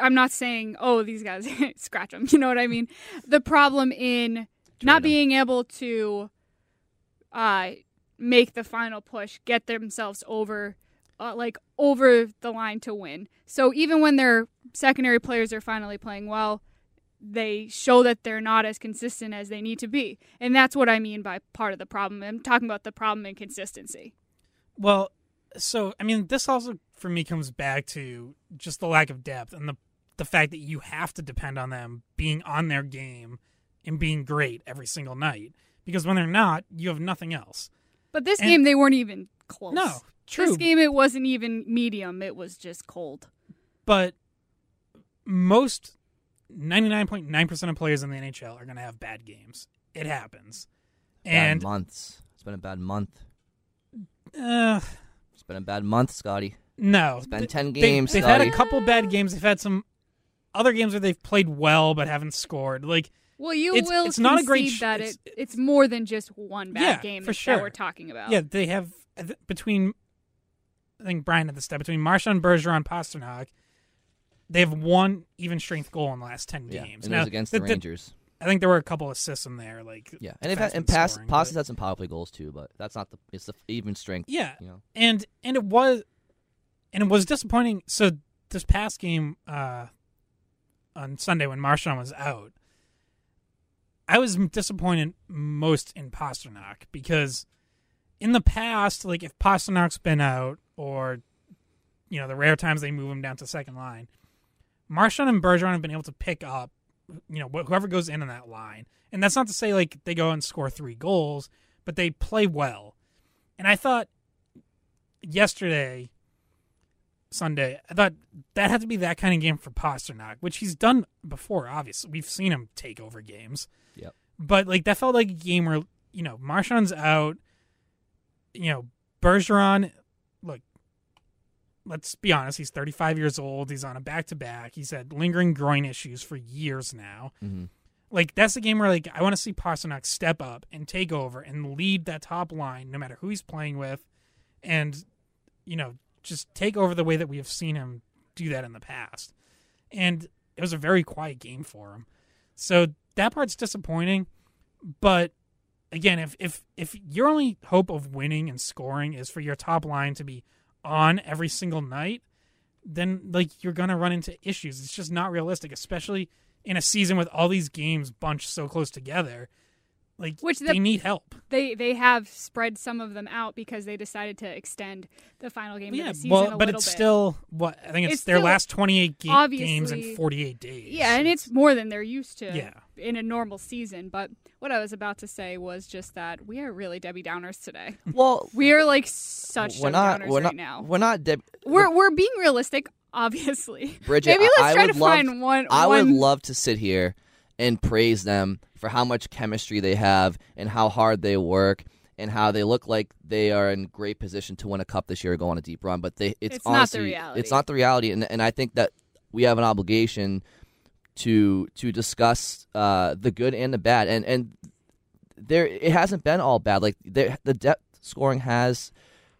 I'm not saying oh these guys scratch them. You know what I mean? The problem in not 'em. being able to uh, make the final push, get themselves over, uh, like over the line to win. So even when their secondary players are finally playing well, they show that they're not as consistent as they need to be, and that's what I mean by part of the problem. I'm talking about the problem in consistency. Well, so I mean, this also for me comes back to just the lack of depth and the the fact that you have to depend on them being on their game and being great every single night. Because when they're not, you have nothing else. But this And- game, they weren't even close. No, true. This game, it wasn't even medium. It was just cold. But most ninety nine point nine percent of players in the NHL are going to have bad games. It happens, and bad months. It's been a bad month. uh, It's been a bad month, Scotty. no, It's been They- 10 games, They've had a couple bad games. They've had some other games where they've played well but haven't scored. Like Well, you It's- will it's not a great sh- that it's- it, it's more than just one bad Yeah, game for that sure. we're talking about. Yeah, they have between. I think Brian had the step between Marchand, Bergeron, Pastrnak. They have one even strength goal in the last ten Yeah, games. and it was against the th- Rangers. I think there were a couple assists in there, like Yeah, and they've had and past scoring, Pasta's but- had some power play goals too, but that's not the it's the even strength. Yeah, you know. and and it was, and it was disappointing. So this past game uh, on Sunday when Marchand was out, I was disappointed most in Pastrnak because in the past, like if Pastrnak's been out or you know the rare times they move him down to second line, Marchand and Bergeron have been able to pick up you know wh- whoever goes in on that line, and that's not to say like they go and score three goals, but they play well. And I thought yesterday, Sunday, I thought that had to be that kind of game for Pastrnak, which he's done before. Obviously, we've seen him take over games. Yep. But like that felt like a game where you know Marchand's out. You know Bergeron. Let's be honest. He's 35 years old. He's on a back to back. He's had lingering groin issues for years now. Mm-hmm. Like that's the game where like I want to see Pastrnak step up and take over and lead that top line, no matter who he's playing with, and you know just take over the way that we have seen him do that in the past. And it was a very quiet game for him. So that part's disappointing. But again, if if if your only hope of winning and scoring is for your top line to be on every single night, then like you're gonna run into issues. It's just not realistic, especially in a season with all these games bunched so close together. Like Which they need help. They they have spread some of them out because they decided to extend the final game Yeah, of the season well, a but it's bit. still what I think it's, It's their still- last 28 ga- games in 48 days. Yeah, and it's more than they're used to Yeah. in a normal season. But what I was about to say was just that we are really Debbie Downers today. Well, we are like such we're Debbie not. Downers We're right not. now. We're not. Deb- We're we're being realistic, obviously. Bridget, Maybe let's I, I try would to love, find one. I one would love to sit here and praise them for how much chemistry they have and how hard they work and how they look like they are in great position to win a cup this year or go on a deep run. But they, it's, It's not the reality. It's not the reality, and and I think that we have an obligation to to discuss uh, the good and the bad, and and there it hasn't been all bad. Like there, the depth scoring has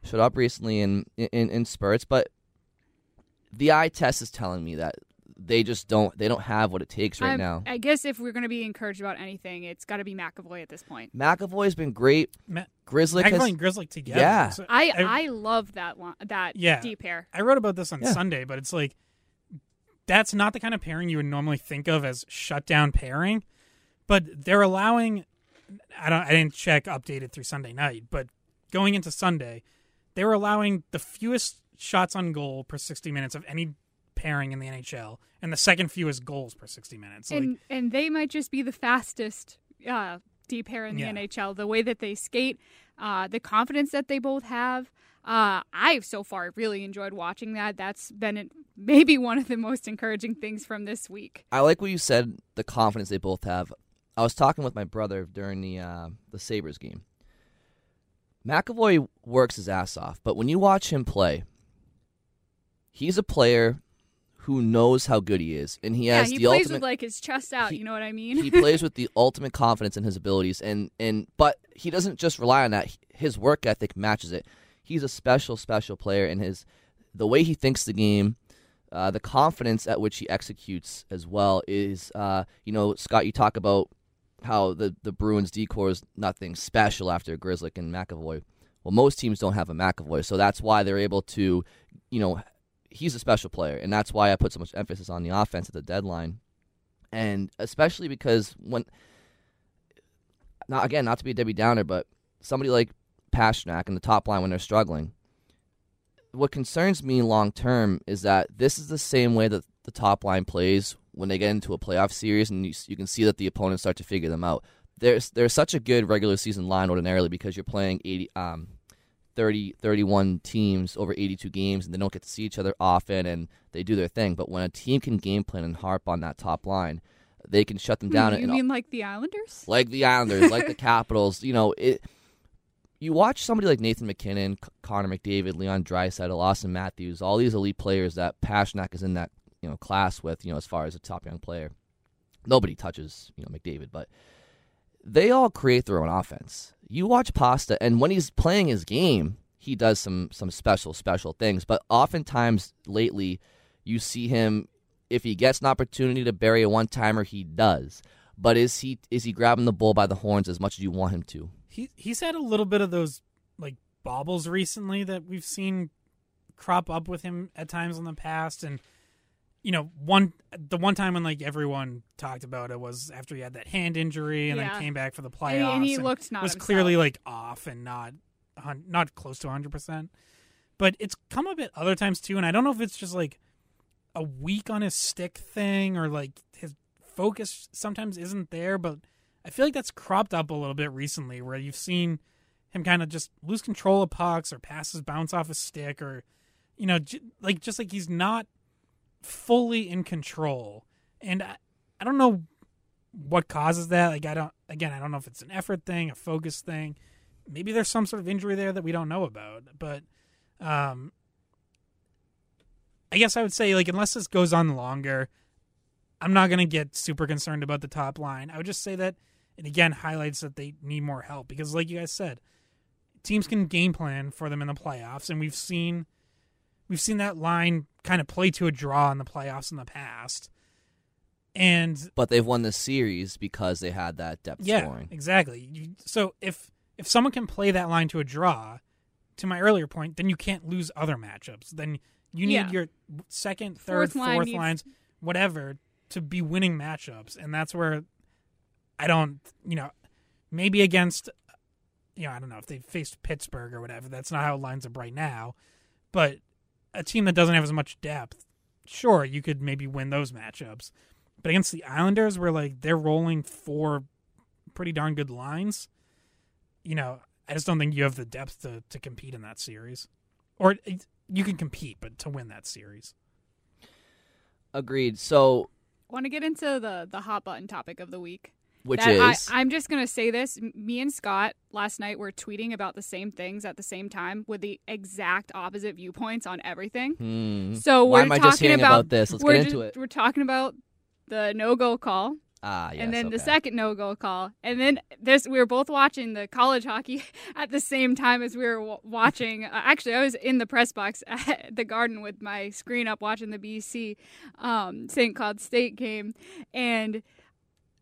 shut up recently in in, in spurts, but the eye test is telling me that they just don't they don't have what it takes right I'm- now. I guess if we're going to be encouraged about anything, it's got to be McAvoy at this point. McAvoy's been great. Ma- Grizzly McAvoy has, and Grizzly together. Yeah. So I I, love that one, that Yeah. deep pair. I wrote about this on Yeah. Sunday, but it's like that's not the kind of pairing you would normally think of as shutdown pairing. But they're allowing I don't I didn't check updated through Sunday night, but going into Sunday, they were allowing the fewest shots on goal per 60 minutes of any pairing in the NHL and the second fewest goals per 60 minutes. Like and and they might just be the fastest uh, deep pair in the Yeah. NHL. The way that they skate, uh, the confidence that they both have. Uh, I've so far really enjoyed watching that. That's been it- maybe one of the most encouraging things from this week. I like what you said. The confidence they both have. I was talking with my brother during the uh, the Sabres game. McAvoy works his ass off, but when you watch him play, he's a player who knows how good he is, and he yeah, has he the plays ultimate. with like his chest out. he- you know what I mean? he plays with the ultimate confidence in his abilities, and and but he doesn't just rely on that. His work ethic matches it. He's a special, special player, and his the way he thinks the game, uh, the confidence at which he executes as well is, uh, you know, Scott. You talk about how the the Bruins D corps is nothing special after Grzelcyk and McAvoy. Well, most teams don't have a McAvoy, so that's why they're able to, you know, he's a special player, and that's why I put so much emphasis on the offense at the deadline, and especially because when, not again, not to be a Debbie Downer, but somebody like Pastrnak in the top line when they're struggling. What concerns me long term is that this is the same way that the top line plays when they get into a playoff series, and you, you can see that the opponents start to figure them out. There's there's such a good regular season line ordinarily because you're playing 80 um 30 31 teams over 82 games and they don't get to see each other often and they do their thing. But when a team can game plan and harp on that top line, they can shut them down. Hmm, you and mean like the Islanders? like the Islanders, like the Capitals. You know, it. You watch somebody like Nathan MacKinnon, Connor McDavid, Leon Draisaitl, Auston Matthews, all these elite players that Pastrnak is in that you know class with. You know, as far as a top young player, nobody touches you know McDavid, but they all create their own offense. You watch Pasta, and when he's playing his game, he does some some special special things. But oftentimes lately, you see him if he gets an opportunity to bury a one timer, he does. But is he is he grabbing the bull by the horns as much as you want him to? he he's had a little bit of those like bobbles recently that we've seen crop up with him at times in the past and you know one the one time when like everyone talked about it was after he had that hand injury and Yeah. then came back for the And- playoffs and he looked not was himself. clearly like off and not not close to 100% but it's come up at other times too and i don't know if it's just like a weak on his stick thing or like his focus sometimes isn't there but I feel like that's cropped up a little bit recently, where you've seen him kind of just lose control of pucks or passes bounce off his stick, or you know, j- like just like he's not fully in control. And I, I don't know what causes that. Like I don't, again, I don't know if it's an effort thing, a focus thing. Maybe there's some sort of injury there that we don't know about. But um, I guess I would say like unless this goes on longer, I'm not going to get super concerned about the top line. I would just say that it again highlights that they need more help because, like you guys said, teams can game plan for them in the playoffs, and we've seen we've seen that line kind of play to a draw in the playoffs in the past. and But they've won the series because they had that depth yeah, scoring. exactly. You, so if if someone can play that line to a draw, to my earlier point, then you can't lose other matchups. Then you need Yeah. your second, third, Fourth line fourth needs- lines, whatever, to be winning matchups, and that's where I don't, you know, maybe against, you know, I don't know if they faced Pittsburgh or whatever. That's not how it lines up right now, but a team that doesn't have as much depth, sure, you could maybe win those matchups. But against the Islanders, where like they're rolling four pretty darn good lines, you know, I just don't think you have the depth to, to compete in that series. Or eh, you can compete, but to win that series. Agreed. So, Want to get into the the hot button topic of the week? Which That I, I'm just gonna say this. Me and Scott last night were tweeting about the same things at the same time with the exact opposite viewpoints on everything. Hmm. So we're talking just hearing about, about this? Let's get into ju- it. We're talking about the no go call, ah, yes, and then the second no go call, and then this. We were both watching the college hockey at the same time as we were w- watching. Uh, actually, I was in the press box at the Garden with my screen up watching the BC um, St. Cloud State game, and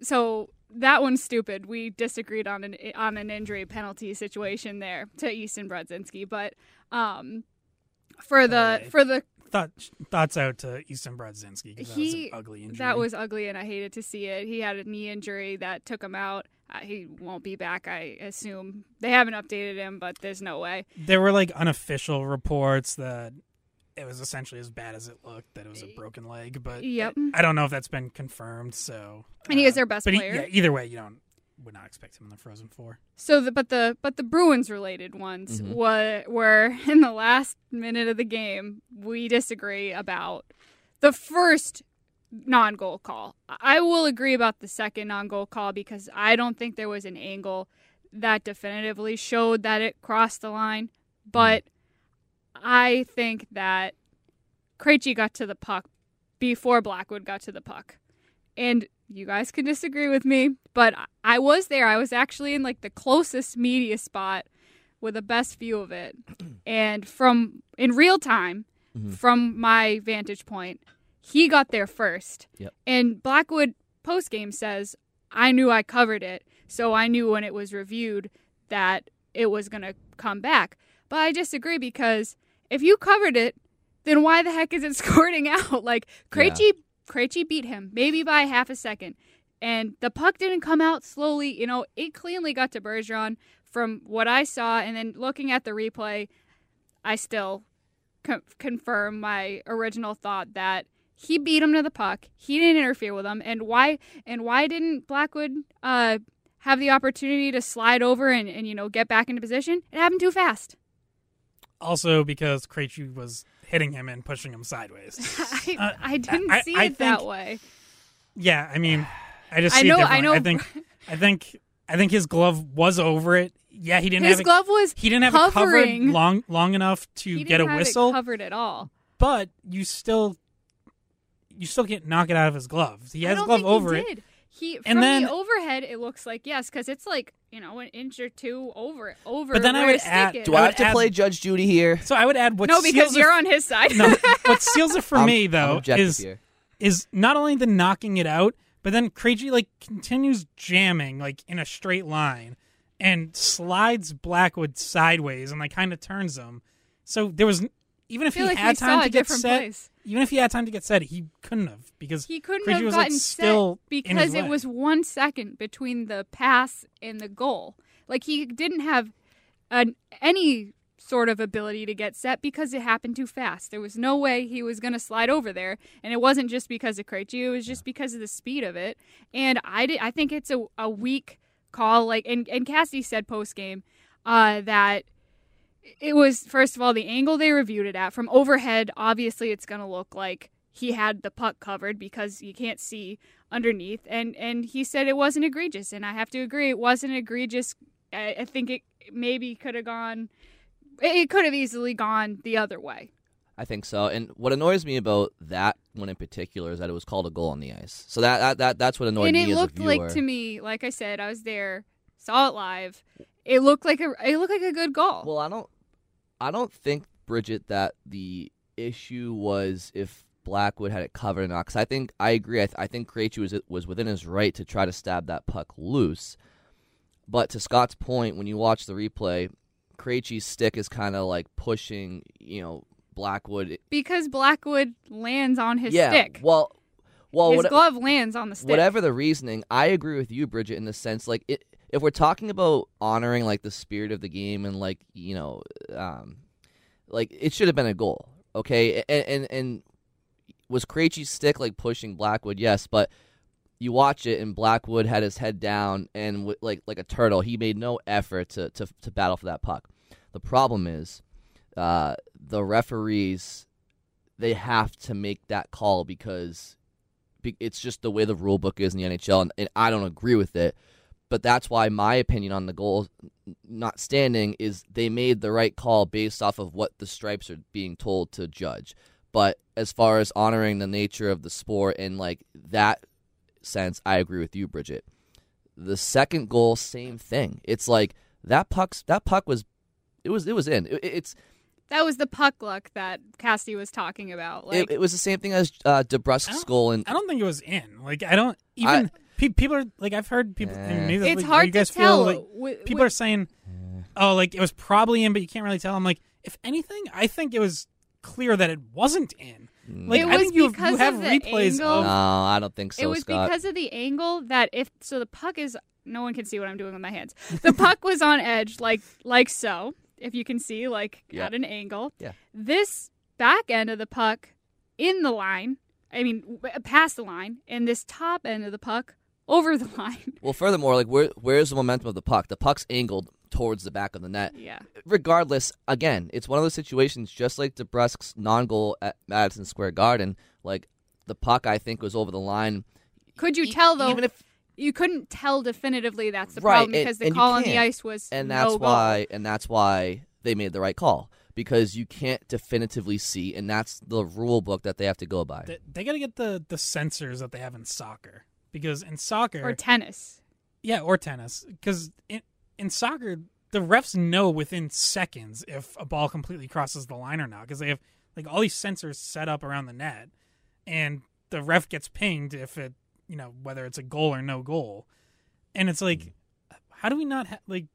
so that one's stupid. We disagreed on an on an injury penalty situation there to Easton Brodzinski, but um, for the Uh, for the Thought thoughts out to Easton Brodzinski because that was he an ugly injury. that was ugly, and I hated to see it. He had a knee injury that took him out. Uh, he won't be back, I assume. They haven't updated him, but there's no way. there were like unofficial reports that it was essentially as bad as it looked that it was a broken leg but Yep. i don't know if that's been confirmed so And he is their best but he- player. yeah, either way you don't would not expect him in the frozen four So, the, but the but the Bruins related ones Mhm. wa- were in the last minute of the game. We disagree about the first non-goal call. I will agree about the second non-goal call because I don't think there was an angle that definitively showed that it crossed the line. But I think that Krejci got to the puck before Blackwood got to the puck. And you guys can disagree with me, but I was there. I was actually in like the closest media spot with the best view of it. And from in real time, mm-hmm. from my vantage point, he got there first. Yep. And Blackwood post game says, I knew I covered it, so I knew when it was reviewed that it was going to come back. But I disagree because if you covered it, then why the heck is it squirting out? Like Krejci, Krejci beat him maybe by half a second, and the puck didn't come out slowly. You know, it cleanly got to Bergeron from what I saw, and then looking at the replay, I still co- confirm my original thought that he beat him to the puck. He didn't interfere with him, and why? And why didn't Blackwood uh, have the opportunity to slide over and, and you know get back into position? It happened too fast. Also because Krejci was hitting him and pushing him sideways I, Uh, I didn't I- see I it that think- way. yeah i mean i just I know- it I know- i think i think i think his glove was over it yeah he didn't His have it, glove was he didn't have it covered long long enough to get a whistle it covered at all. but you still you still can't knock it out of his glove. He has glove over he it. did. He And from then- the overhead, it looks like yes, because it's like you know an inch or two over over. But then I where would add- is. Do I I have to add- play Judge Judy here? So I would add what no, because seals you're it, on his side. no, what seals it for I'm- me though objective is here. is not only the knocking it out, but then Krejci like continues jamming like in a straight line and slides Blackwood sideways and like kind of turns him. So there was even if feel he like had we time saw to a get different set, place. Even if he had time to get set, he couldn't have because He couldn't Krejci have gotten like still set because it way. was one second between the pass and the goal. Like he didn't have an, any sort of ability to get set because it happened too fast. There was no way he was going to slide over there, and it wasn't just because of Krejci. It was just because of the speed of it. And I did, I think it's a, a weak call. Like and and Cassidy said post game uh, that it was first of all the angle they reviewed it at from overhead. Obviously, it's going to look like he had the puck covered because you can't see underneath. And and he said it wasn't egregious, and I have to agree, it wasn't egregious. I, I think it maybe could have gone. It could have easily gone the other way. I think so. And what annoys me about that one in particular is that it was called a goal on the ice. So that that, that that's what annoyed me. and me it as looked like to me, like I said, I was there, saw it live. It looked like a it looked like a good goal. Well, I don't I don't think Bridget that the issue was if Blackwood had it covered or not. Because I think I agree. I, th- I think Krejci was was within his right to try to stab that puck loose. But to Scott's point, when you watch the replay, Krejci's stick is kind of like pushing, you know, Blackwood. Because Blackwood lands on his yeah. stick. Well, well, his what, glove lands on the stick. whatever the reasoning, I agree with you, Bridget, in the sense like it, if we're talking about honoring like the spirit of the game and like you know, um, like it should have been a goal, okay? And and, and was Krejci's stick like pushing Blackwood? Yes, but you watch it and Blackwood had his head down and w- like like a turtle, he made no effort to to, to battle for that puck. The problem is, uh, the referees they have to make that call because it's just the way the rule book is in the NHL, and, and I don't agree with it. But that's why my opinion on the goal not standing is they made the right call based off of what the stripes are being told to judge. But as far as honoring the nature of the sport in like that sense, I agree with you, Bridget. The second goal, same thing. It's like that puck's that puck was, it was it was in. It, it's that was the puck luck that Cassidy was talking about. Like it, it was the same thing as uh, DeBrusk's goal, and I don't think it was in. Like I don't even. I- pe- people are like I've heard people. And maybe that's It's like, hard you to guys tell Feel like wi- people wi- are saying, "Oh, like it was probably in, but you can't really tell." I'm like, if anything, I think it was clear that it wasn't in. Mm. Like It I was think you have, because you have of the replays angle. of no, I don't think so, it was Scott. because of the angle that if so the puck is no one can see what I'm doing with my hands. The puck was on edge like like so. If you can see like Yeah. at an angle. Yeah. This back end of the puck in the line, I mean w- past the line, and this top end of the puck over the line. Well, furthermore, like where where's the momentum of the puck? The puck's angled towards the back of the net. Yeah. Regardless, again, it's one of those situations just like DeBrusk's non-goal at Madison Square Garden. Like the puck, I think was over the line. Could you E- tell though? even if you couldn't tell definitively that's the right, problem and- because the and you call on the can't. ice was and no that's goal. why and that's why they made the right call because you can't definitively see, and that's the rule book that they have to go by. they, they got to get the the sensors that they have in soccer because in soccer or tennis. Yeah, or tennis. Because in, in soccer, the refs know within seconds if a ball completely crosses the line or not. Because they have like all these sensors set up around the net, and the ref gets pinged if it, you know, whether it's a goal or no goal. And it's like, mm. how do we not ha- like?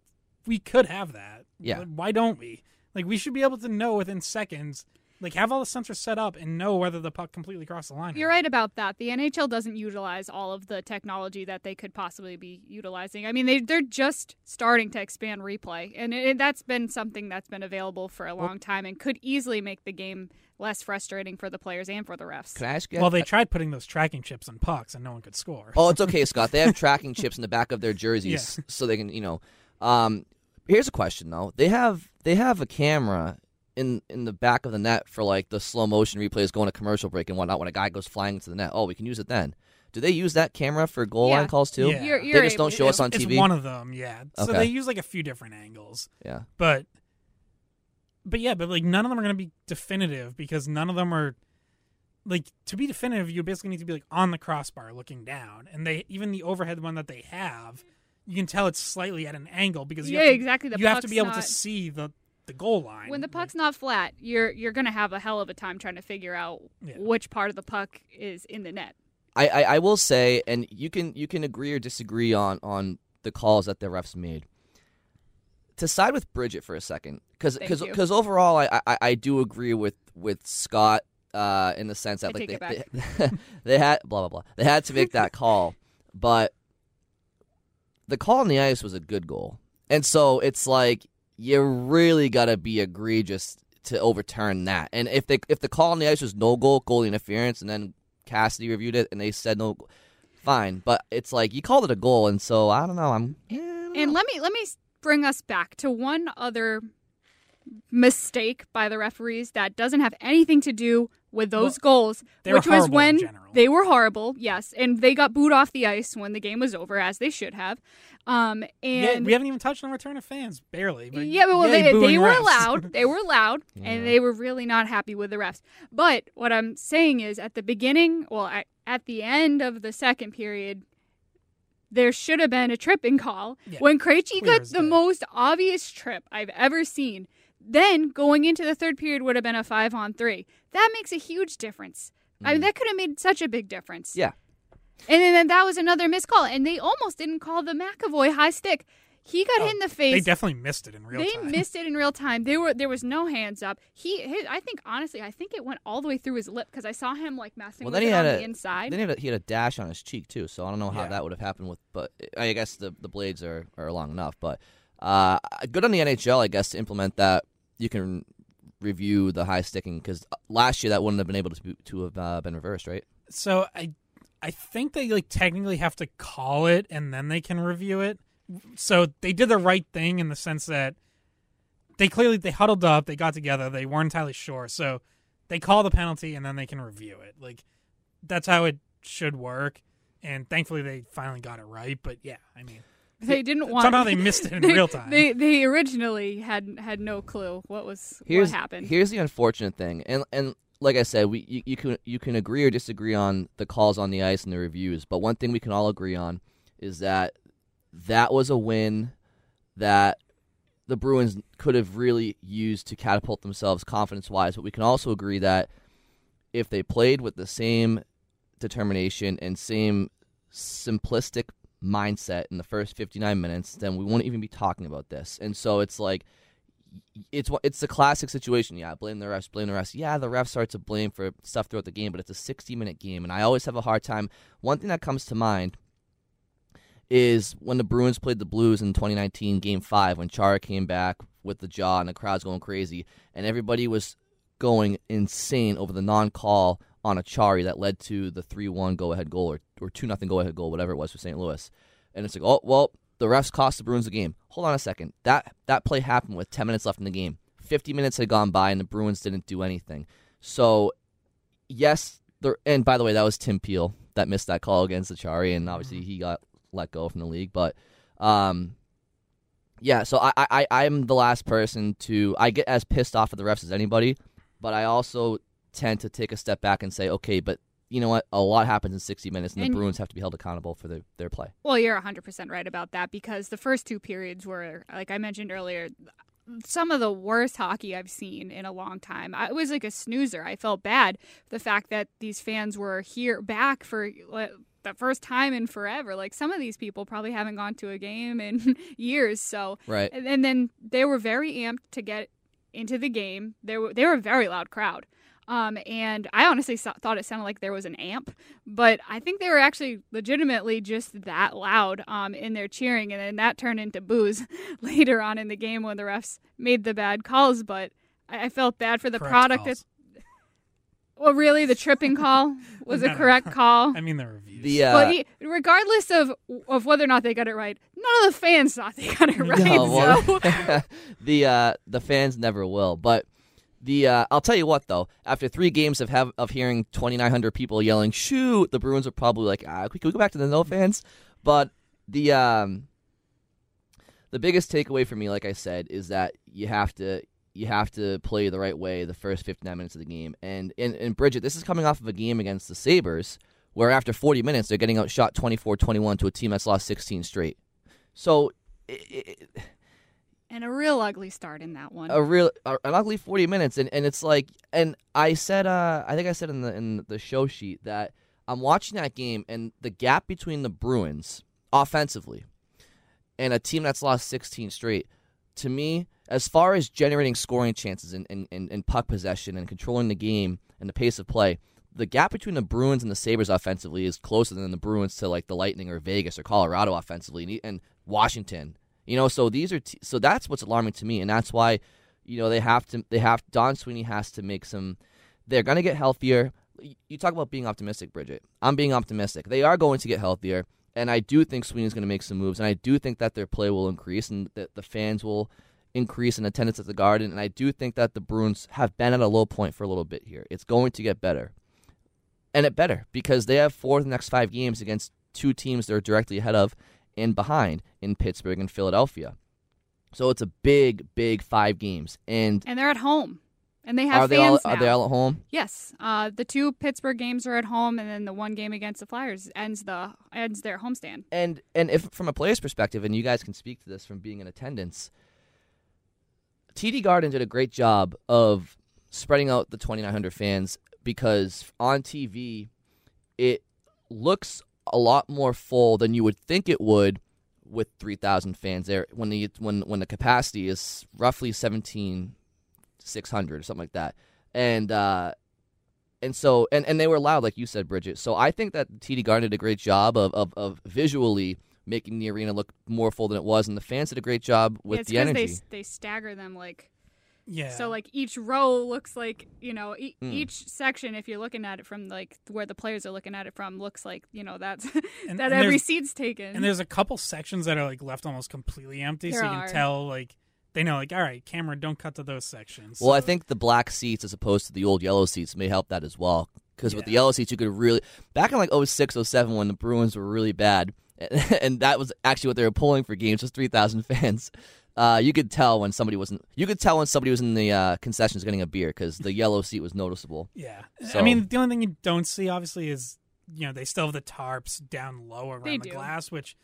We could have that. Yeah. Why don't we? Like, we should be able to know within seconds. Like, have all the sensors set up and know whether the puck completely crossed the line. You're right about that. The NHL doesn't utilize all of the technology that they could possibly be utilizing. I mean, they they're just starting to expand replay, and it, that's been something that's been available for a long time and could easily make the game less frustrating for the players and for the refs. Can I ask you? Well, they tried putting those tracking chips on pucks, and no one could score. Oh, it's okay, Scott. They have tracking chips in the back of their jerseys, so they can, you know. Um, here's a question though. They have they have a camera in in the back of the net for like the slow motion replays going to commercial break and whatnot when a guy goes flying into the net. Oh, we can use it then. Do they use that camera for goal Yeah. line calls too? Yeah. You're, They you're they just able don't show us on it's TV. one of them, yeah. So Okay. they use like a few different angles, yeah. but but yeah, but like none of them are going to be definitive because none of them are like to be definitive. You basically need to be like on the crossbar looking down, and they even the overhead one that they have, you can tell it's slightly at an angle because you Yeah, have to, exactly. The you have to be puck's able to not- see the the goal line When the Like, puck's not flat, you're you're gonna have a hell of a time trying to figure out Yeah. which part of the puck is in the net. I, I, I will say, and you can you can agree or disagree on on the calls that the refs made. To side with Bridget for a second, because because because overall, I, I I do agree with with Scott uh, in the sense that I like they, they, they had blah blah blah they had to make that call, but the call on the ice was a good goal, and so it's like you really gotta be egregious to overturn that. And if they if the call on the ice was no goal, goal interference, and then Cassidy reviewed it and they said no, fine. But it's like you called it a goal, and so I don't know. I'm yeah, don't And know. let me let me bring us back to one other mistake by the referees that doesn't have anything to do with those goals, which was when they were horrible. Yes, and they got booed off the ice when the game was over, as they should have. Um, yeah, and we haven't even touched on return of fans barely. But yeah, but well, yay, they, they were refs. loud. They were loud, and they were really not happy with the refs. But what I'm saying is, at the beginning, well, at, at the end of the second period, there should have been a tripping call Yeah, when Krejci clear got the day. most obvious trip I've ever seen. Then going into the third period would have been a five on three. That makes a huge difference. I mean, that could have made such a big difference. Yeah. And then, then that was another missed call, and they almost didn't call the McAvoy high stick. He got hit in the face. They definitely missed it in real they time. missed it in real time. There were there was no hands up. He, his, I think honestly, I think it went all the way through his lip because I saw him like messing Well, with then he it had on a the inside. Then he had, a, he had a dash on his cheek too, so I don't know how Yeah. that would have happened with. But I guess the the blades are, are long enough. But uh, good on the NHL, I guess, to implement that. You can review the high sticking because last year that wouldn't have been able to be, to have uh, been reversed, right? So I, I think they like technically have to call it and then they can review it. So they did the right thing in the sense that they clearly they huddled up, they got together, they weren't entirely sure, so they call the penalty and then they can review it. Like that's how it should work. And thankfully they finally got it right. But yeah, I mean, they didn't want somehow they missed it in they- real time. They they originally had had no clue what was Here's what happened. here's the unfortunate thing, and and like I said, we you, you can you can agree or disagree on the calls on the ice and the reviews, but one thing we can all agree on is that that was a win that the Bruins could have really used to catapult themselves confidence wise. But we can also agree that if they played with the same determination and same simplistic mindset in the first 59 minutes, then we won't even be talking about this. And so it's like it's it's a classic situation. Yeah, blame the refs, blame the refs. Yeah, the refs are to blame for stuff throughout the game, but it's a 60 minute game, and I always have a hard time. One thing that comes to mind is when the Bruins played the Blues in 2019 Game Five, when Chara came back with the jaw and the crowd's going crazy, and everybody was going insane over the non-call on Acciari that led to the 3-1 go-ahead goal or or two nothing go-ahead goal, whatever it was for St. Louis. And it's like, oh well, the refs cost the Bruins the game. Hold on a second. That that play happened with 10 minutes left in the game. 50 minutes had gone by and the Bruins didn't do anything. So, yes, the and by the way, that was Tim Peel that missed that call against Acciari, and obviously he got let go from the league. But, um, yeah, so I, I I'm the last person to I get as pissed off at the refs as anybody, but I also tend to take a step back and say, okay, but you know what? A lot happens in 60 minutes, and, And- the Bruins have to be held accountable for their, their play. Well, you're 100% right about that because the first two periods were, like I mentioned earlier, some of the worst hockey I've seen in a long time. I, it was like a snoozer. I felt bad the fact that these fans were here back for like, the first time in forever. Like some of these people probably haven't gone to a game in years. So Right. and, and then they were very amped to get into the game. They were they were a very loud crowd. Um, and I honestly saw, thought it sounded like there was an amp, but I think they were actually legitimately just that loud um, in their cheering, and then that turned into boos later on in the game when the refs made the bad calls. But I, I felt bad for the Correct product. calls. That, well, really, the tripping call was No, a correct no. call. I mean the reviews. The uh, Well, e- regardless of of whether or not they got it right, none of the fans thought they got it right. No, well, so. the uh, the fans never will. But the uh, I'll tell you what though, after three games of have of hearing twenty nine hundred people yelling "shoot," the Bruins are probably like, ah, can we go back to the no fans? But the um, the biggest takeaway for me, like I said, is that you have to you have to play the right way the first 59 minutes of the game. And and, and Bridget, this is coming off of a game against the Sabres where after 40 minutes they're getting outshot 24-21 to a team that's lost 16 straight. So it, it, and a real ugly start in that one. a real an ugly 40 minutes and, and it's like and I said uh I think I said in the in the show sheet that I'm watching that game and the gap between the Bruins offensively and a team that's lost 16 straight to me as far as generating scoring chances and, and, and, puck possession and controlling the game and the pace of play the gap between the Bruins and the Sabres offensively is closer than the Bruins to like the Lightning or Vegas or Colorado offensively and Washington you know, so these are t- so that's what's alarming to me, and that's why, you know, they have to they have Don Sweeney has to make some. They're gonna get healthier. You talk about being optimistic, Bridget. I'm being optimistic. They are going to get healthier, and I do think Sweeney's going to make some moves, and I do think that their play will increase, and that the fans will increase in attendance at the Garden, and I do think that the Bruins have been at a low point for a little bit here. It's going to get better, and it better because they have four of the next five games against two teams they're directly ahead of and behind in Pittsburgh and Philadelphia. So it's a big, big five games. And and they're at home, and they have are they all fans are they all at home? Yes, uh, the two Pittsburgh games are at home, and then the one game against the Flyers ends the ends their homestand. And and if from a player's perspective, and you guys can speak to this from being in attendance, TD Garden did a great job of spreading out the 2,900 fans, because on TV it looks a lot more full than you would think it would with 3,000 fans there when the when when the capacity is roughly 17,600 or something like that. And uh and so and, and they were loud like you said Bridget. So I think that TD Garden did a great job of, of, of visually making the arena look more full than it was and the fans did a great job with yeah, the energy. They, they stagger them like Yeah. So like each row looks like you know e- Hmm. each section if you're looking at it from like where the players are looking at it from looks like you know that's And- that and every seat's taken. and there's a couple sections that are like left almost completely empty, so There you can tell like they know like all right, camera, don't cut to those sections. Well, I think the black seats as opposed to the old yellow seats may help that as well. Because with the yellow seats, you could really back in like 06, 07 when the Bruins were really bad, and that was actually what they were pulling for games was three thousand fans. Uh, you could tell when somebody wasn't. You could tell when somebody was in the uh, concessions getting a beer because the yellow seat was noticeable. Yeah. So- I mean, the only thing you don't see, obviously, is you know they still have the tarps down low around They the do. glass, which,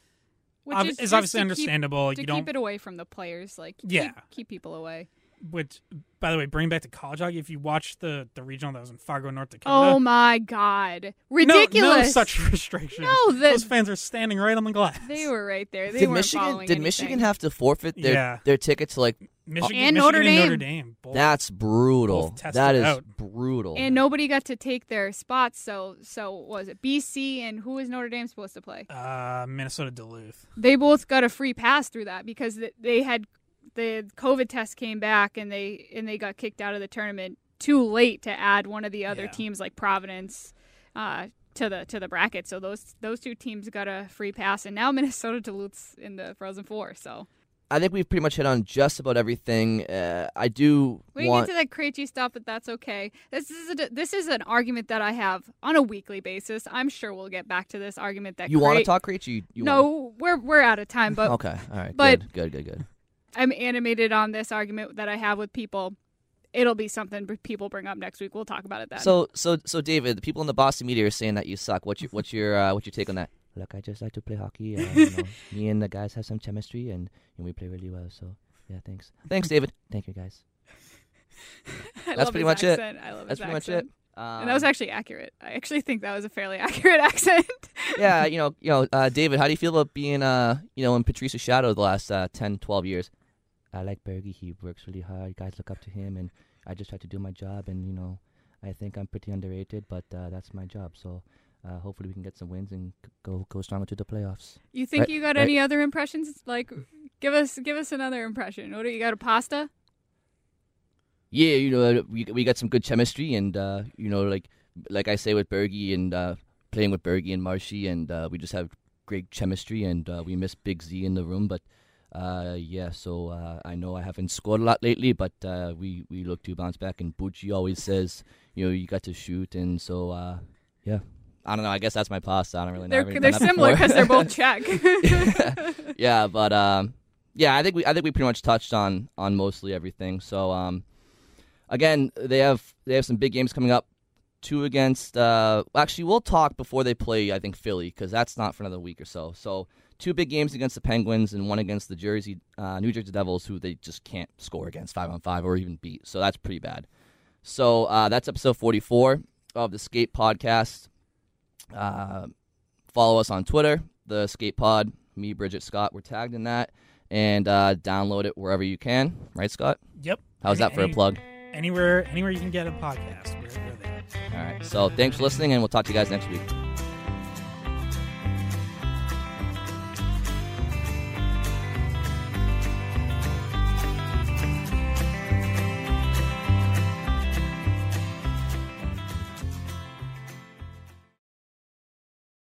Which ob- is is, obviously to keep- understandable. to you don't, keep it away from the players, like keep- Yeah. keep, people away. Which, by the way, bring back to college hockey. If you watch the the regional that was in Fargo, North Dakota, Oh my god, ridiculous! No, such restrictions. No, the- those fans are standing right on the glass. They were right there. They did Michigan? Did anything. Michigan have to forfeit their Yeah. their ticket to like? Michigan And Michigan Notre and Dame. Notre Dame. Both. That's brutal. That is out. brutal. And nobody got to take their spots. So, so what was it BC and who is Notre Dame supposed to play? uh, Minnesota Duluth. they both got a free pass through that because they had the COVID test came back and they and they got kicked out of the tournament too late to add one of the other Yeah. teams like Providence uh, to the to the bracket. So those those two teams got a free pass, and now Minnesota Duluth's in the Frozen Four. So I think we've pretty much hit on just about everything. Uh, I do we can want. get to that Krejci stuff, but that's okay. This is a, this is an argument that I have on a weekly basis. I'm sure we'll get back to this argument that you want to talk, Krejci? You, you no, we're we're out of time, but Okay. All right. but- good. Good. Good. Good. I'm animated on this argument that I have with people. It'll be something people bring up next week. We'll talk about it then. So, so, so, David, the people in the Boston media are saying that you suck. What's your, what's your, uh, what's your take on that? Look, I just like to play hockey. Uh, you know, me and the guys have some chemistry, and, and we play really well. So, yeah, thanks. Thanks, David. Thank you, guys. That's pretty his much it. I love That's his pretty much it. Um, and that was actually accurate. I actually think that was a fairly accurate accent. yeah, you know, you know, uh, David, how do you feel about being, uh, you know, in Patrice's shadow the last uh, 10, 12 years? I like Bergie. He works really hard. Guys look up to him, and I just try to do my job. And you know, I think I'm pretty underrated, but uh, that's my job. So uh, hopefully we can get some wins and c- go go stronger to the playoffs. You think Right, you got right. any other impressions? Like, give us give us another impression. What do you got? A pasta? Yeah, you know, we we got some good chemistry, and uh, you know, like like I say with Bergie and uh, playing with Bergie and Marshy, and uh, we just have great chemistry, and uh, we miss Big Z in the room, but. Uh yeah, so uh, I know I haven't scored a lot lately, but uh, we we look to bounce back. And Bucci always says, you know, you got to shoot, and so uh, yeah, I don't know. I guess that's my pasta. I don't really know. They're they're similar because they're both Czech. yeah, but um, yeah, I think we I think we pretty much touched on on mostly everything. So um, again, they have they have some big games coming up. Two against uh, actually we'll talk before they play. I think Philly because that's not for another week or so. So two big games against the Penguins and one against the Jersey uh, New Jersey Devils, who they just can't score against five on five or even beat. So that's pretty bad. So uh, that's episode forty four of the Skate Podcast. Uh, follow us on Twitter, the Skate Pod. Me, Bridgette, Scott, we're tagged in that, and uh, download it wherever you can. Right, Scott? Yep. How's Any- that for a plug? Anywhere, anywhere you can get a podcast, we're, we're there. All right. So thanks for listening, and we'll talk to you guys next week.